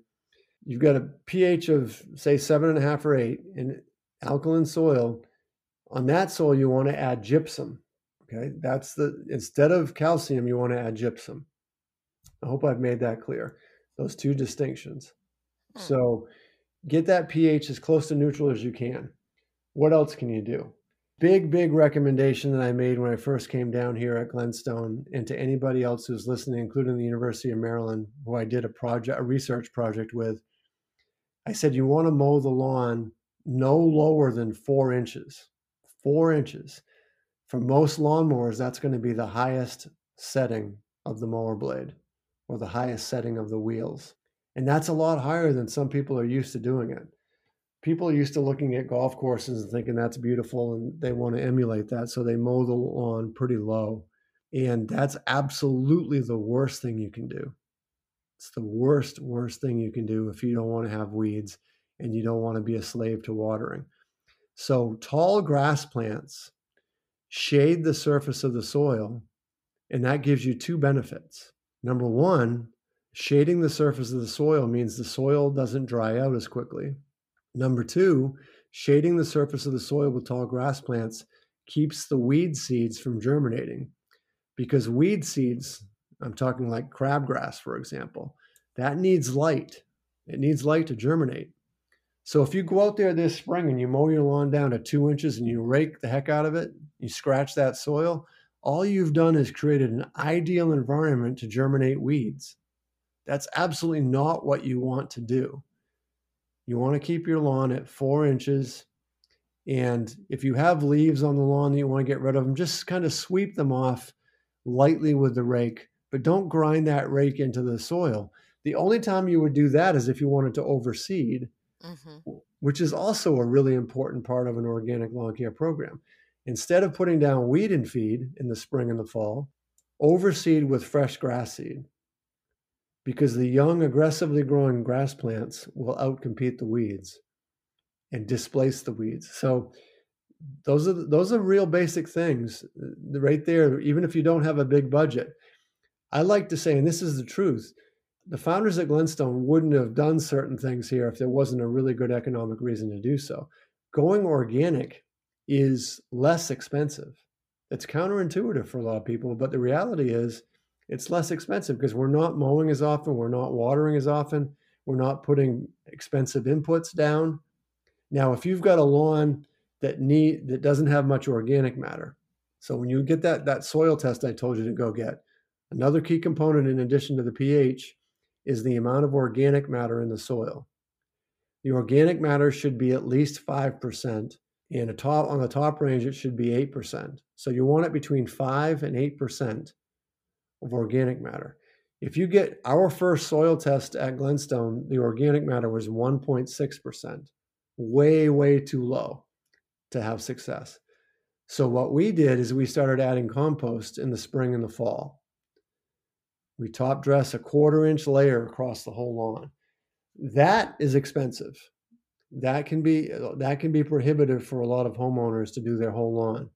You've got a pH of, say, seven and a half or eight in alkaline soil on that soil, you want to add gypsum. Okay, that's the instead of calcium, you want to add gypsum. I hope I've made that clear. Those two distinctions. Hmm. So get that pH as close to neutral as you can. What else can you do? Big, big recommendation that I made when I first came down here at Glenstone, and to anybody else who's listening, including the University of Maryland, who I did a project, a research project with. I said you want to mow the lawn no lower than four inches four inches. For most lawnmowers, that's going to be the highest setting of the mower blade or the highest setting of the wheels. And that's a lot higher than some people are used to doing it. People are used to looking at golf courses and thinking that's beautiful and they want to emulate that. So they mow the lawn pretty low. And that's absolutely the worst thing you can do. It's the worst, worst thing you can do if you don't want to have weeds and you don't want to be a slave to watering. So tall grass plants shade the surface of the soil And that gives you two benefits. Number one, shading the surface of the soil means the soil doesn't dry out as quickly. Number two, shading the surface of the soil with tall grass plants keeps the weed seeds from germinating. Because weed seeds, I'm talking like crabgrass, for example, that needs light. It needs light to germinate. So if you go out there this spring and you mow your lawn down to two inches and you rake the heck out of it, you scratch that soil, all you've done is created an ideal environment to germinate weeds. That's absolutely not what you want to do. You want to keep your lawn at four inches. And if you have leaves on the lawn that you want to get rid of them, just kind of sweep them off lightly with the rake, but don't grind that rake into the soil. The only time you would do that is if you wanted to overseed, mm-hmm. which is also a really important part of an organic lawn care program. Instead of putting down weed and feed in the spring and the fall, overseed with fresh grass seed because the young, aggressively growing grass plants will outcompete the weeds and displace the weeds. So those are those are real basic things uh, right there. Even if you don't have a big budget, I like to say, and this is the truth, the founders at Glenstone wouldn't have done certain things here if there wasn't a really good economic reason to do so. Going organic is less expensive. It's counterintuitive for a lot of people, but the reality is it's less expensive because we're not mowing as often, we're not watering as often, we're not putting expensive inputs down. Now, if you've got a lawn that need that doesn't have much organic matter, so when you get that that soil test I told you to go get, another key component in addition to the pH is the amount of organic matter in the soil. The organic matter should be at least 5% and top on the top range, it should be 8%. So you want it between 5 and 8% of organic matter. If you get our first soil test at Glenstone, the organic matter was 1.6%, way, way too low to have success. So what we did is we started adding compost in the spring and the fall. We top dress a quarter inch layer across the whole lawn. That is expensive that can be that can be prohibitive for a lot of homeowners to do their whole lawn.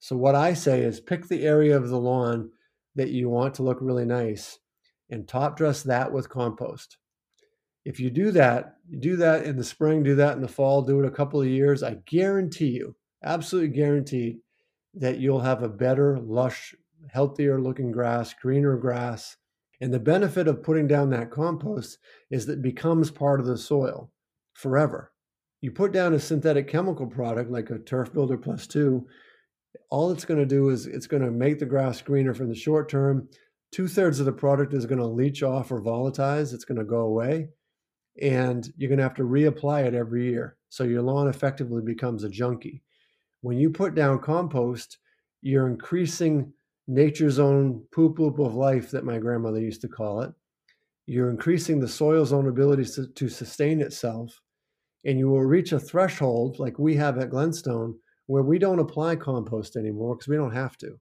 So what I say is pick the area of the lawn that you want to look really nice and top dress that with compost. If you do that, do that in the spring, do that in the fall, do it a couple of years, I guarantee you, absolutely guaranteed that you'll have a better, lush, healthier looking grass, greener grass. And the benefit of putting down that compost is that it becomes part of the soil forever. You put down a synthetic chemical product like a turf builder plus two, all it's going to do is it's going to make the grass greener for the short term. Two thirds of the product is going to leach off or volatilize, it's going to go away. And you're going to have to reapply it every year. So your lawn effectively becomes a junkie. When you put down compost, you're increasing nature's own poop loop of life that my grandmother used to call it you're increasing the soil's own ability to, to sustain itself, and you will reach a threshold like we have at Glenstone where we don't apply compost anymore because we don't have to.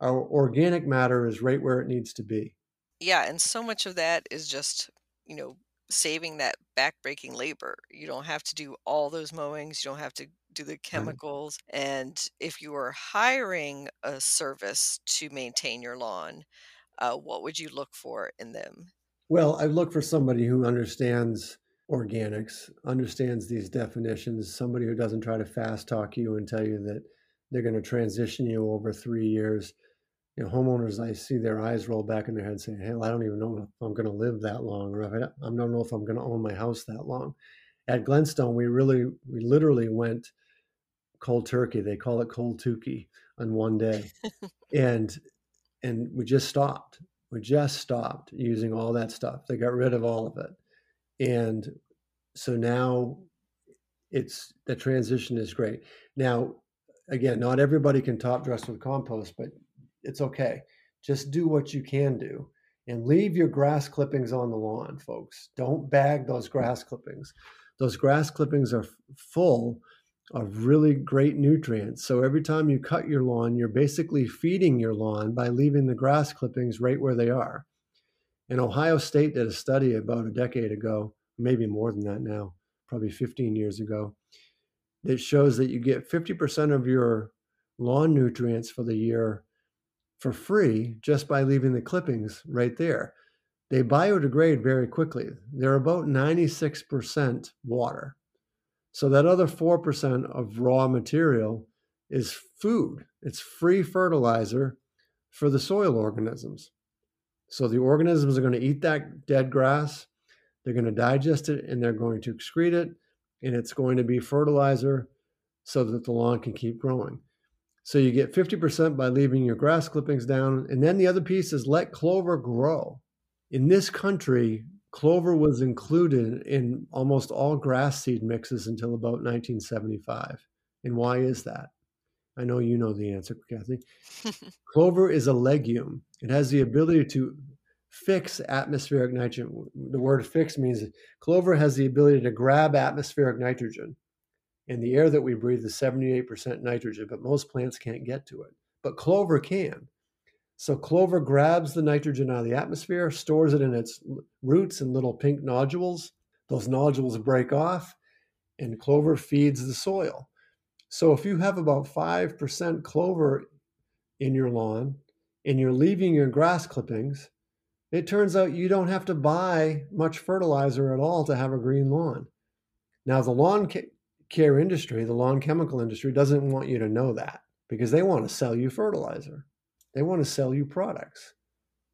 Our organic matter is right where it needs to be. Yeah, and so much of that is just, you know, saving that backbreaking labor. You don't have to do all those mowings, you don't have to do the chemicals. And if you are hiring a service to maintain your lawn, uh, what would you look for in them? Well, I look for somebody who understands organics, understands these definitions, somebody who doesn't try to fast talk you and tell you that they're going to transition you over three years. You know, homeowners, I see their eyes roll back in their head saying, Hell, I don't even know if I'm going to live that long, or if I, I don't know if I'm going to own my house that long. At Glenstone, we really, we literally went cold turkey. They call it cold turkey on one day. and, and we just stopped we just stopped using all that stuff. They got rid of all of it. And so now it's the transition is great. Now, again, not everybody can top dress with compost, but it's okay. Just do what you can do and leave your grass clippings on the lawn, folks. Don't bag those grass clippings. Those grass clippings are full of really great nutrients. So every time you cut your lawn, you're basically feeding your lawn by leaving the grass clippings right where they are. And Ohio State did a study about a decade ago, maybe more than that now, probably 15 years ago, that shows that you get 50% of your lawn nutrients for the year for free just by leaving the clippings right there. They biodegrade very quickly. They're about 96% water. So that other 4% of raw material is food. It's free fertilizer for the soil organisms. So the organisms are going to eat that dead grass, they're going to digest it, and they're going to excrete it, and it's going to be fertilizer so that the lawn can keep growing. So you get 50% by leaving your grass clippings down. And then the other piece is let clover grow. In this country, clover was included in almost all grass seed mixes until about 1975. And why is that? I know you know the answer, Kathy. clover is a legume. It has the ability to fix atmospheric nitrogen. The word fix means clover has the ability to grab atmospheric nitrogen and the air that we breathe is 78% nitrogen, but most plants can't get to it. But clover can. So clover grabs the nitrogen out of the atmosphere, stores it in its roots in little pink nodules. Those nodules break off, and clover feeds the soil. So if you have about 5% clover in your lawn and you're leaving your grass clippings, it turns out you don't have to buy much fertilizer at all to have a green lawn. Now, the lawn care industry, the lawn chemical industry, doesn't want you to know that because they want to sell you fertilizer. They want to sell you products.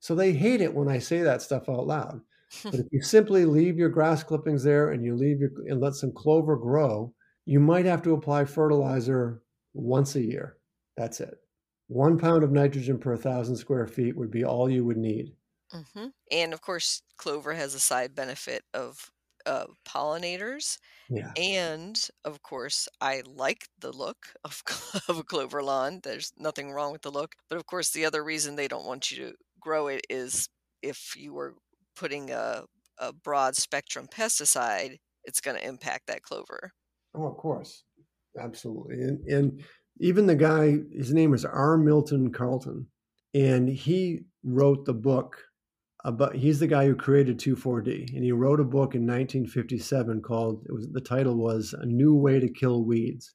So they hate it when I say that stuff out loud. but if you simply leave your grass clippings there and you leave your and let some clover grow, you might have to apply fertilizer once a year. That's it. One pound of nitrogen per thousand square feet would be all you would need. Mm-hmm. And of course, clover has a side benefit of uh, pollinators. Yeah. And of course, I like the look of, of a clover lawn. There's nothing wrong with the look. But of course, the other reason they don't want you to grow it is if you were putting a, a broad spectrum pesticide, it's going to impact that clover. Oh, of course. Absolutely. And, and even the guy, his name is R. Milton Carleton, and he wrote the book Uh, about he's the guy who created 2,4-D and he wrote a book in 1957 called it was the title was a new way to kill weeds.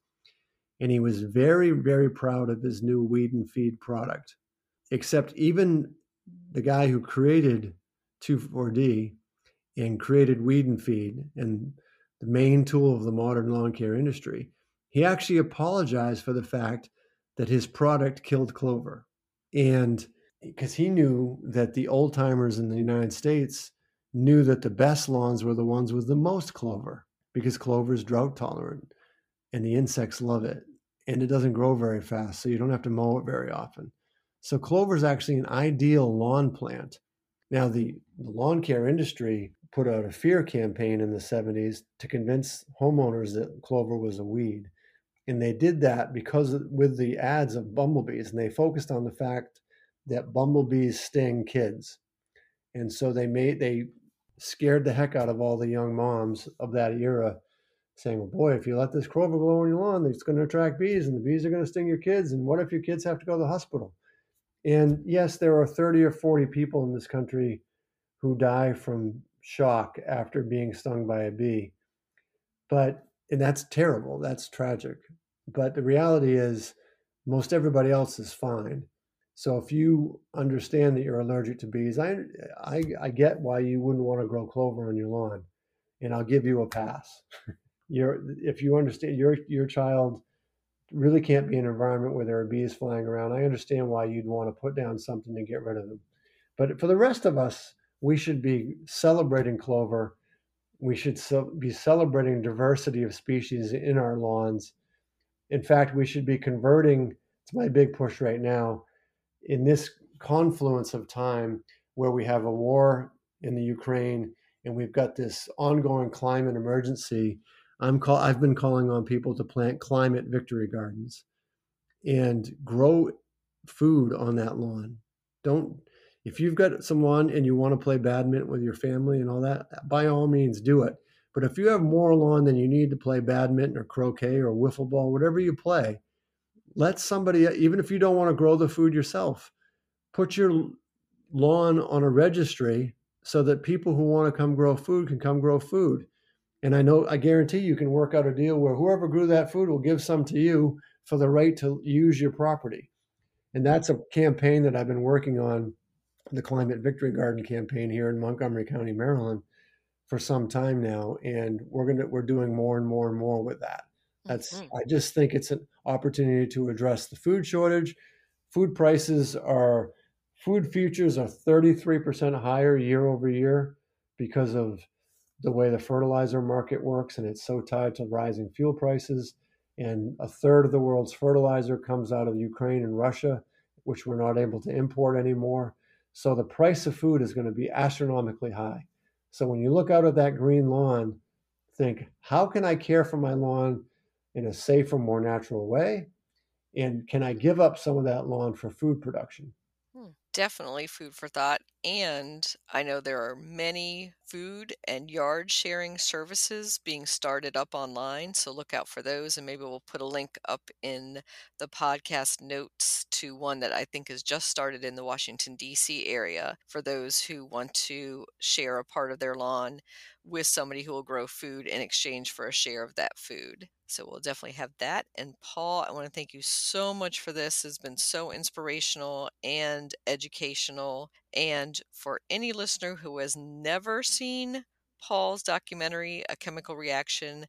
And he was very very proud of his new weed and feed product except even the guy who created 2,4-D and created weed and feed and the main tool of the modern lawn care industry he actually apologized for the fact that his product killed clover. And because he knew that the old timers in the United States knew that the best lawns were the ones with the most clover because clover is drought tolerant and the insects love it and it doesn't grow very fast so you don't have to mow it very often. So clover is actually an ideal lawn plant. Now the, the lawn care industry put out a fear campaign in the 70s to convince homeowners that clover was a weed and they did that because with the ads of bumblebees and they focused on the fact that bumblebees sting kids. And so they made they scared the heck out of all the young moms of that era, saying, well, boy, if you let this clover grow on your lawn, it's going to attract bees and the bees are going to sting your kids. And what if your kids have to go to the hospital? And yes, there are 30 or 40 people in this country who die from shock after being stung by a bee. But, and that's terrible. That's tragic. But the reality is, most everybody else is fine. So if you understand that you're allergic to bees, I, I, I get why you wouldn't want to grow clover on your lawn, and I'll give you a pass. you're, if you understand your your child really can't be in an environment where there are bees flying around. I understand why you'd want to put down something to get rid of them. But for the rest of us, we should be celebrating clover. We should be celebrating diversity of species in our lawns. In fact, we should be converting. It's my big push right now in this confluence of time where we have a war in the Ukraine and we've got this ongoing climate emergency, I'm call, I've been calling on people to plant climate victory gardens and grow food on that lawn. Don't if you've got some lawn and you want to play badminton with your family and all that, by all means do it. But if you have more lawn than you need to play badminton or croquet or wiffle ball, whatever you play, let somebody, even if you don't want to grow the food yourself, put your lawn on a registry so that people who want to come grow food can come grow food. And I know, I guarantee you can work out a deal where whoever grew that food will give some to you for the right to use your property. And that's a campaign that I've been working on, the Climate Victory Garden campaign here in Montgomery County, Maryland, for some time now. And we're gonna we're doing more and more and more with that. That's mm-hmm. I just think it's an opportunity to address the food shortage. Food prices are food futures are 33% higher year over year because of the way the fertilizer market works and it's so tied to rising fuel prices and a third of the world's fertilizer comes out of Ukraine and Russia, which we're not able to import anymore. So the price of food is going to be astronomically high. So when you look out at that green lawn, think, how can I care for my lawn in a safer, more natural way? And can I give up some of that lawn for food production? Hmm, definitely food for thought. And I know there are many food and yard sharing services being started up online. So look out for those. And maybe we'll put a link up in the podcast notes to one that I think has just started in the Washington, D.C. area for those who want to share a part of their lawn with somebody who will grow food in exchange for a share of that food. So we'll definitely have that. And Paul, I want to thank you so much for this. It's been so inspirational and educational. And for any listener who has never seen Paul's documentary, A Chemical Reaction,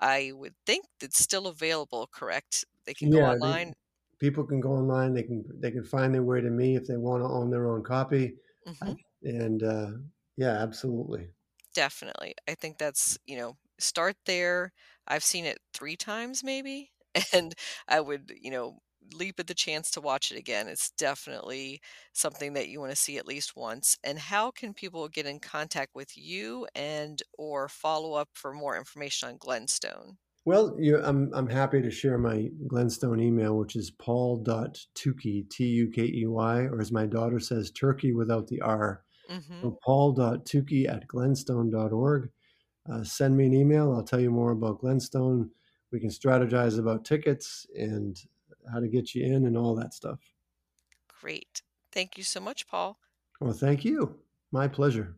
I would think it's still available, correct? They can go online. They, people can go online. They can they can find their way to me if they want to own their own copy. Mm-hmm. And uh, yeah, absolutely. Definitely. I think that's, you know, start there. I've seen it three times maybe. And I would, you know, leap at the chance to watch it again. It's definitely something that you want to see at least once. And how can people get in contact with you and or follow up for more information on Glenstone? Well, you, I'm, I'm happy to share my Glenstone email, which is paul.tukey, T U K E Y, or as my daughter says, turkey without the R, Mm-hmm. So paul.tukey at glenstone.org. Uh, send me an email. I'll tell you more about Glenstone. We can strategize about tickets and how to get you in and all that stuff. Great. Thank you so much, Paul. Well, thank you. My pleasure.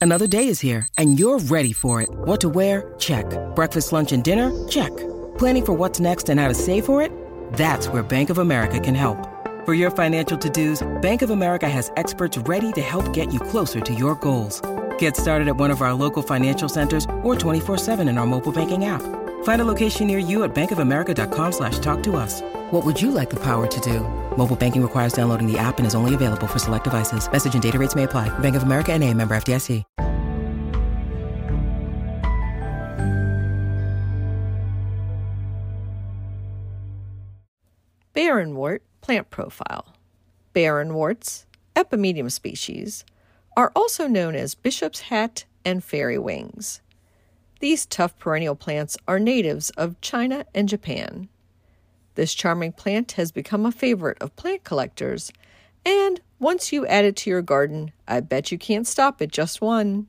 Another day is here and you're ready for it. What to wear? Check. Breakfast, lunch, and dinner? Check. Planning for what's next and how to save for it? That's where Bank of America can help. For your financial to-dos, Bank of America has experts ready to help get you closer to your goals. Get started at one of our local financial centers or 24-7 in our mobile banking app. Find a location near you at bankofamerica.com slash talk to us. What would you like the power to do? Mobile banking requires downloading the app and is only available for select devices. Message and data rates may apply. Bank of America and a member FDIC. Barrenwort Plant profile. Barrenworts, epimedium species, are also known as bishop's hat and fairy wings. These tough perennial plants are natives of China and Japan. This charming plant has become a favorite of plant collectors, and once you add it to your garden, I bet you can't stop at just one.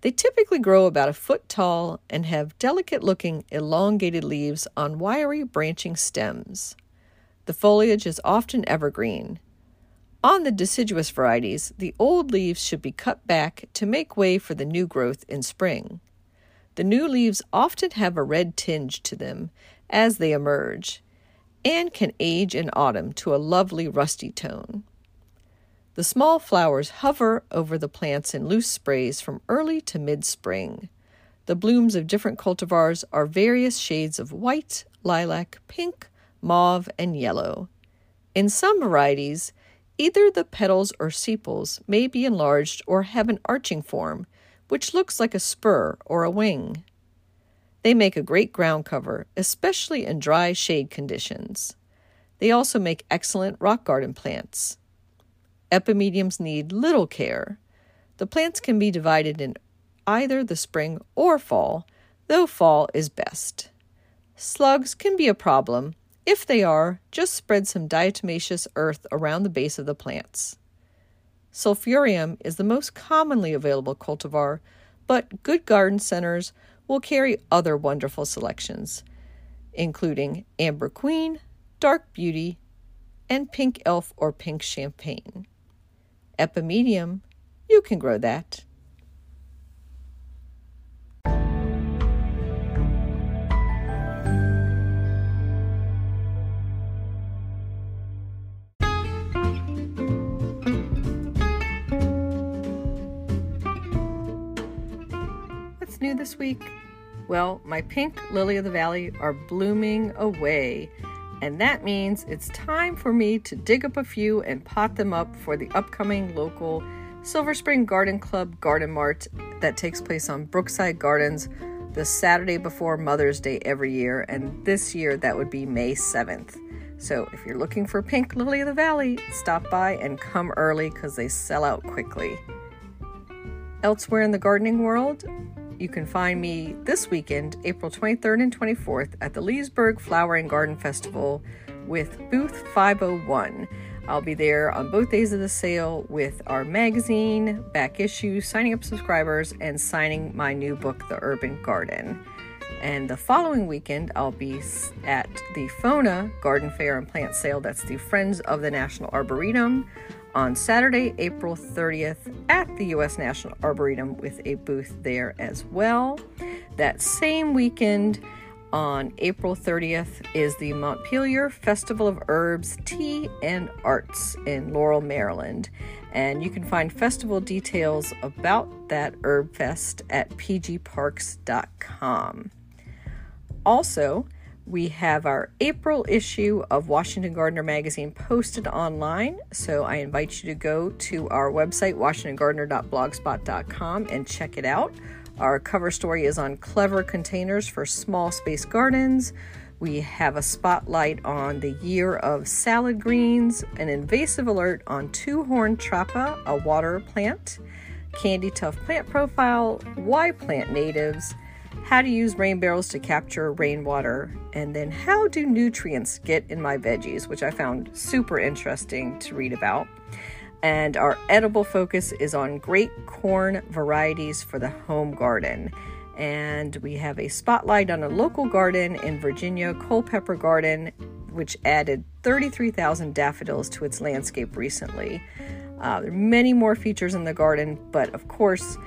They typically grow about a foot tall and have delicate looking elongated leaves on wiry branching stems. The foliage is often evergreen. On the deciduous varieties, the old leaves should be cut back to make way for the new growth in spring. The new leaves often have a red tinge to them as they emerge and can age in autumn to a lovely rusty tone. The small flowers hover over the plants in loose sprays from early to mid spring. The blooms of different cultivars are various shades of white, lilac, pink, mauve, and yellow. In some varieties, either the petals or sepals may be enlarged or have an arching form, which looks like a spur or a wing. They make a great ground cover, especially in dry shade conditions. They also make excellent rock garden plants. Epimediums need little care. The plants can be divided in either the spring or fall, though fall is best. Slugs can be a problem, if they are, just spread some diatomaceous earth around the base of the plants. Sulphureum is the most commonly available cultivar, but good garden centers will carry other wonderful selections, including Amber Queen, Dark Beauty, and Pink Elf or Pink Champagne. Epimedium, you can grow that. New this week? Well, my pink lily of the valley are blooming away, and that means it's time for me to dig up a few and pot them up for the upcoming local Silver Spring Garden Club Garden Mart that takes place on Brookside Gardens the Saturday before Mother's Day every year, and this year that would be May 7th. So if you're looking for pink lily of the valley, stop by and come early because they sell out quickly. Elsewhere in the gardening world, you can find me this weekend, April 23rd and 24th, at the Leesburg Flower and Garden Festival with Booth 501. I'll be there on both days of the sale with our magazine, back issue, signing up subscribers, and signing my new book, The Urban Garden. And the following weekend, I'll be at the FONA Garden Fair and Plant Sale. That's the Friends of the National Arboretum on Saturday, April 30th at the U.S. National Arboretum with a booth there as well. That same weekend, on April 30th, is the Montpelier Festival of Herbs, Tea, and Arts in Laurel, Maryland. And you can find festival details about that Herb Fest at pgparks.com. Also, we have our April issue of Washington Gardener magazine posted online. So I invite you to go to our website, washingtongardener.blogspot.com, and check it out. Our cover story is on clever containers for small space gardens. We have a spotlight on the year of salad greens, an invasive alert on two horned trapa, a water plant, candytuft plant profile, why plant natives how to use rain barrels to capture rainwater, and then how do nutrients get in my veggies, which I found super interesting to read about. And our edible focus is on great corn varieties for the home garden. And we have a spotlight on a local garden in Virginia, Culpeper Garden, which added 33,000 daffodils to its landscape recently. Uh, there are many more features in the garden, but of course,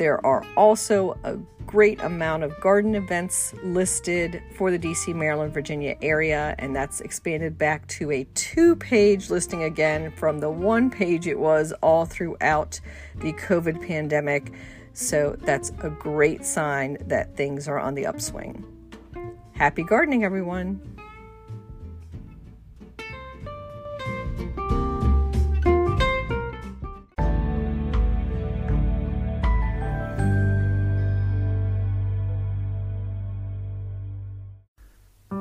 there are also a great amount of garden events listed for the DC, Maryland, Virginia area, and that's expanded back to a two page listing again from the one page it was all throughout the COVID pandemic. So that's a great sign that things are on the upswing. Happy gardening, everyone!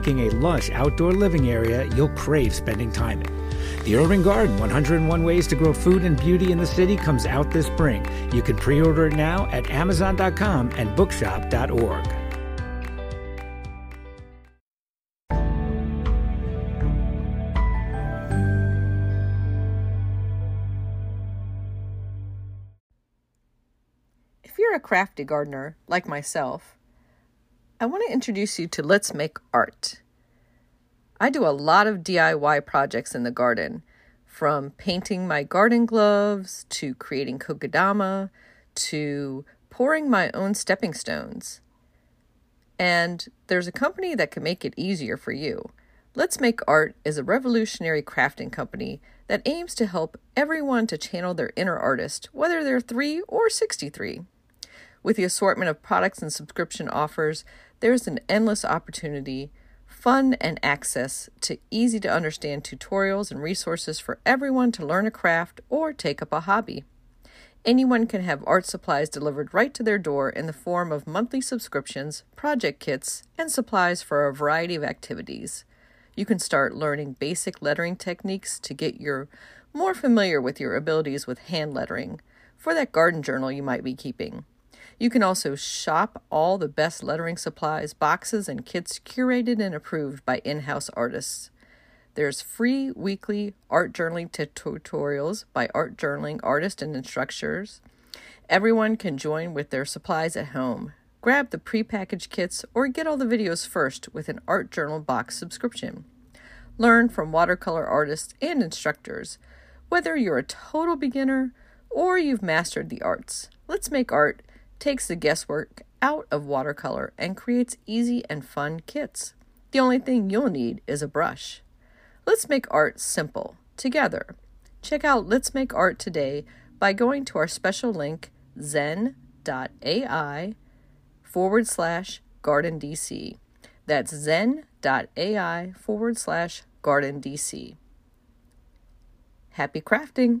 making a lush outdoor living area you'll crave spending time in. The Urban Garden 101 Ways to Grow Food and Beauty in the City comes out this spring. You can pre order it now at Amazon.com and Bookshop.org. If you're a crafty gardener like myself, I want to introduce you to Let's Make Art. I do a lot of DIY projects in the garden, from painting my garden gloves to creating kokedama to pouring my own stepping stones. And there's a company that can make it easier for you. Let's Make Art is a revolutionary crafting company that aims to help everyone to channel their inner artist, whether they're 3 or 63. With the assortment of products and subscription offers, there's an endless opportunity, fun, and access to easy to understand tutorials and resources for everyone to learn a craft or take up a hobby. Anyone can have art supplies delivered right to their door in the form of monthly subscriptions, project kits, and supplies for a variety of activities. You can start learning basic lettering techniques to get your more familiar with your abilities with hand lettering for that garden journal you might be keeping. You can also shop all the best lettering supplies, boxes, and kits curated and approved by in house artists. There's free weekly art journaling tutorials by art journaling artists and instructors. Everyone can join with their supplies at home. Grab the prepackaged kits or get all the videos first with an art journal box subscription. Learn from watercolor artists and instructors. Whether you're a total beginner or you've mastered the arts, Let's Make Art takes the guesswork out of watercolor and creates easy and fun kits. The only thing you'll need is a brush. Let's make art simple, together. Check out Let's Make Art today by going to our special link zen.ai forward slash garden DC. That's zen.ai forward slash garden DC. Happy crafting!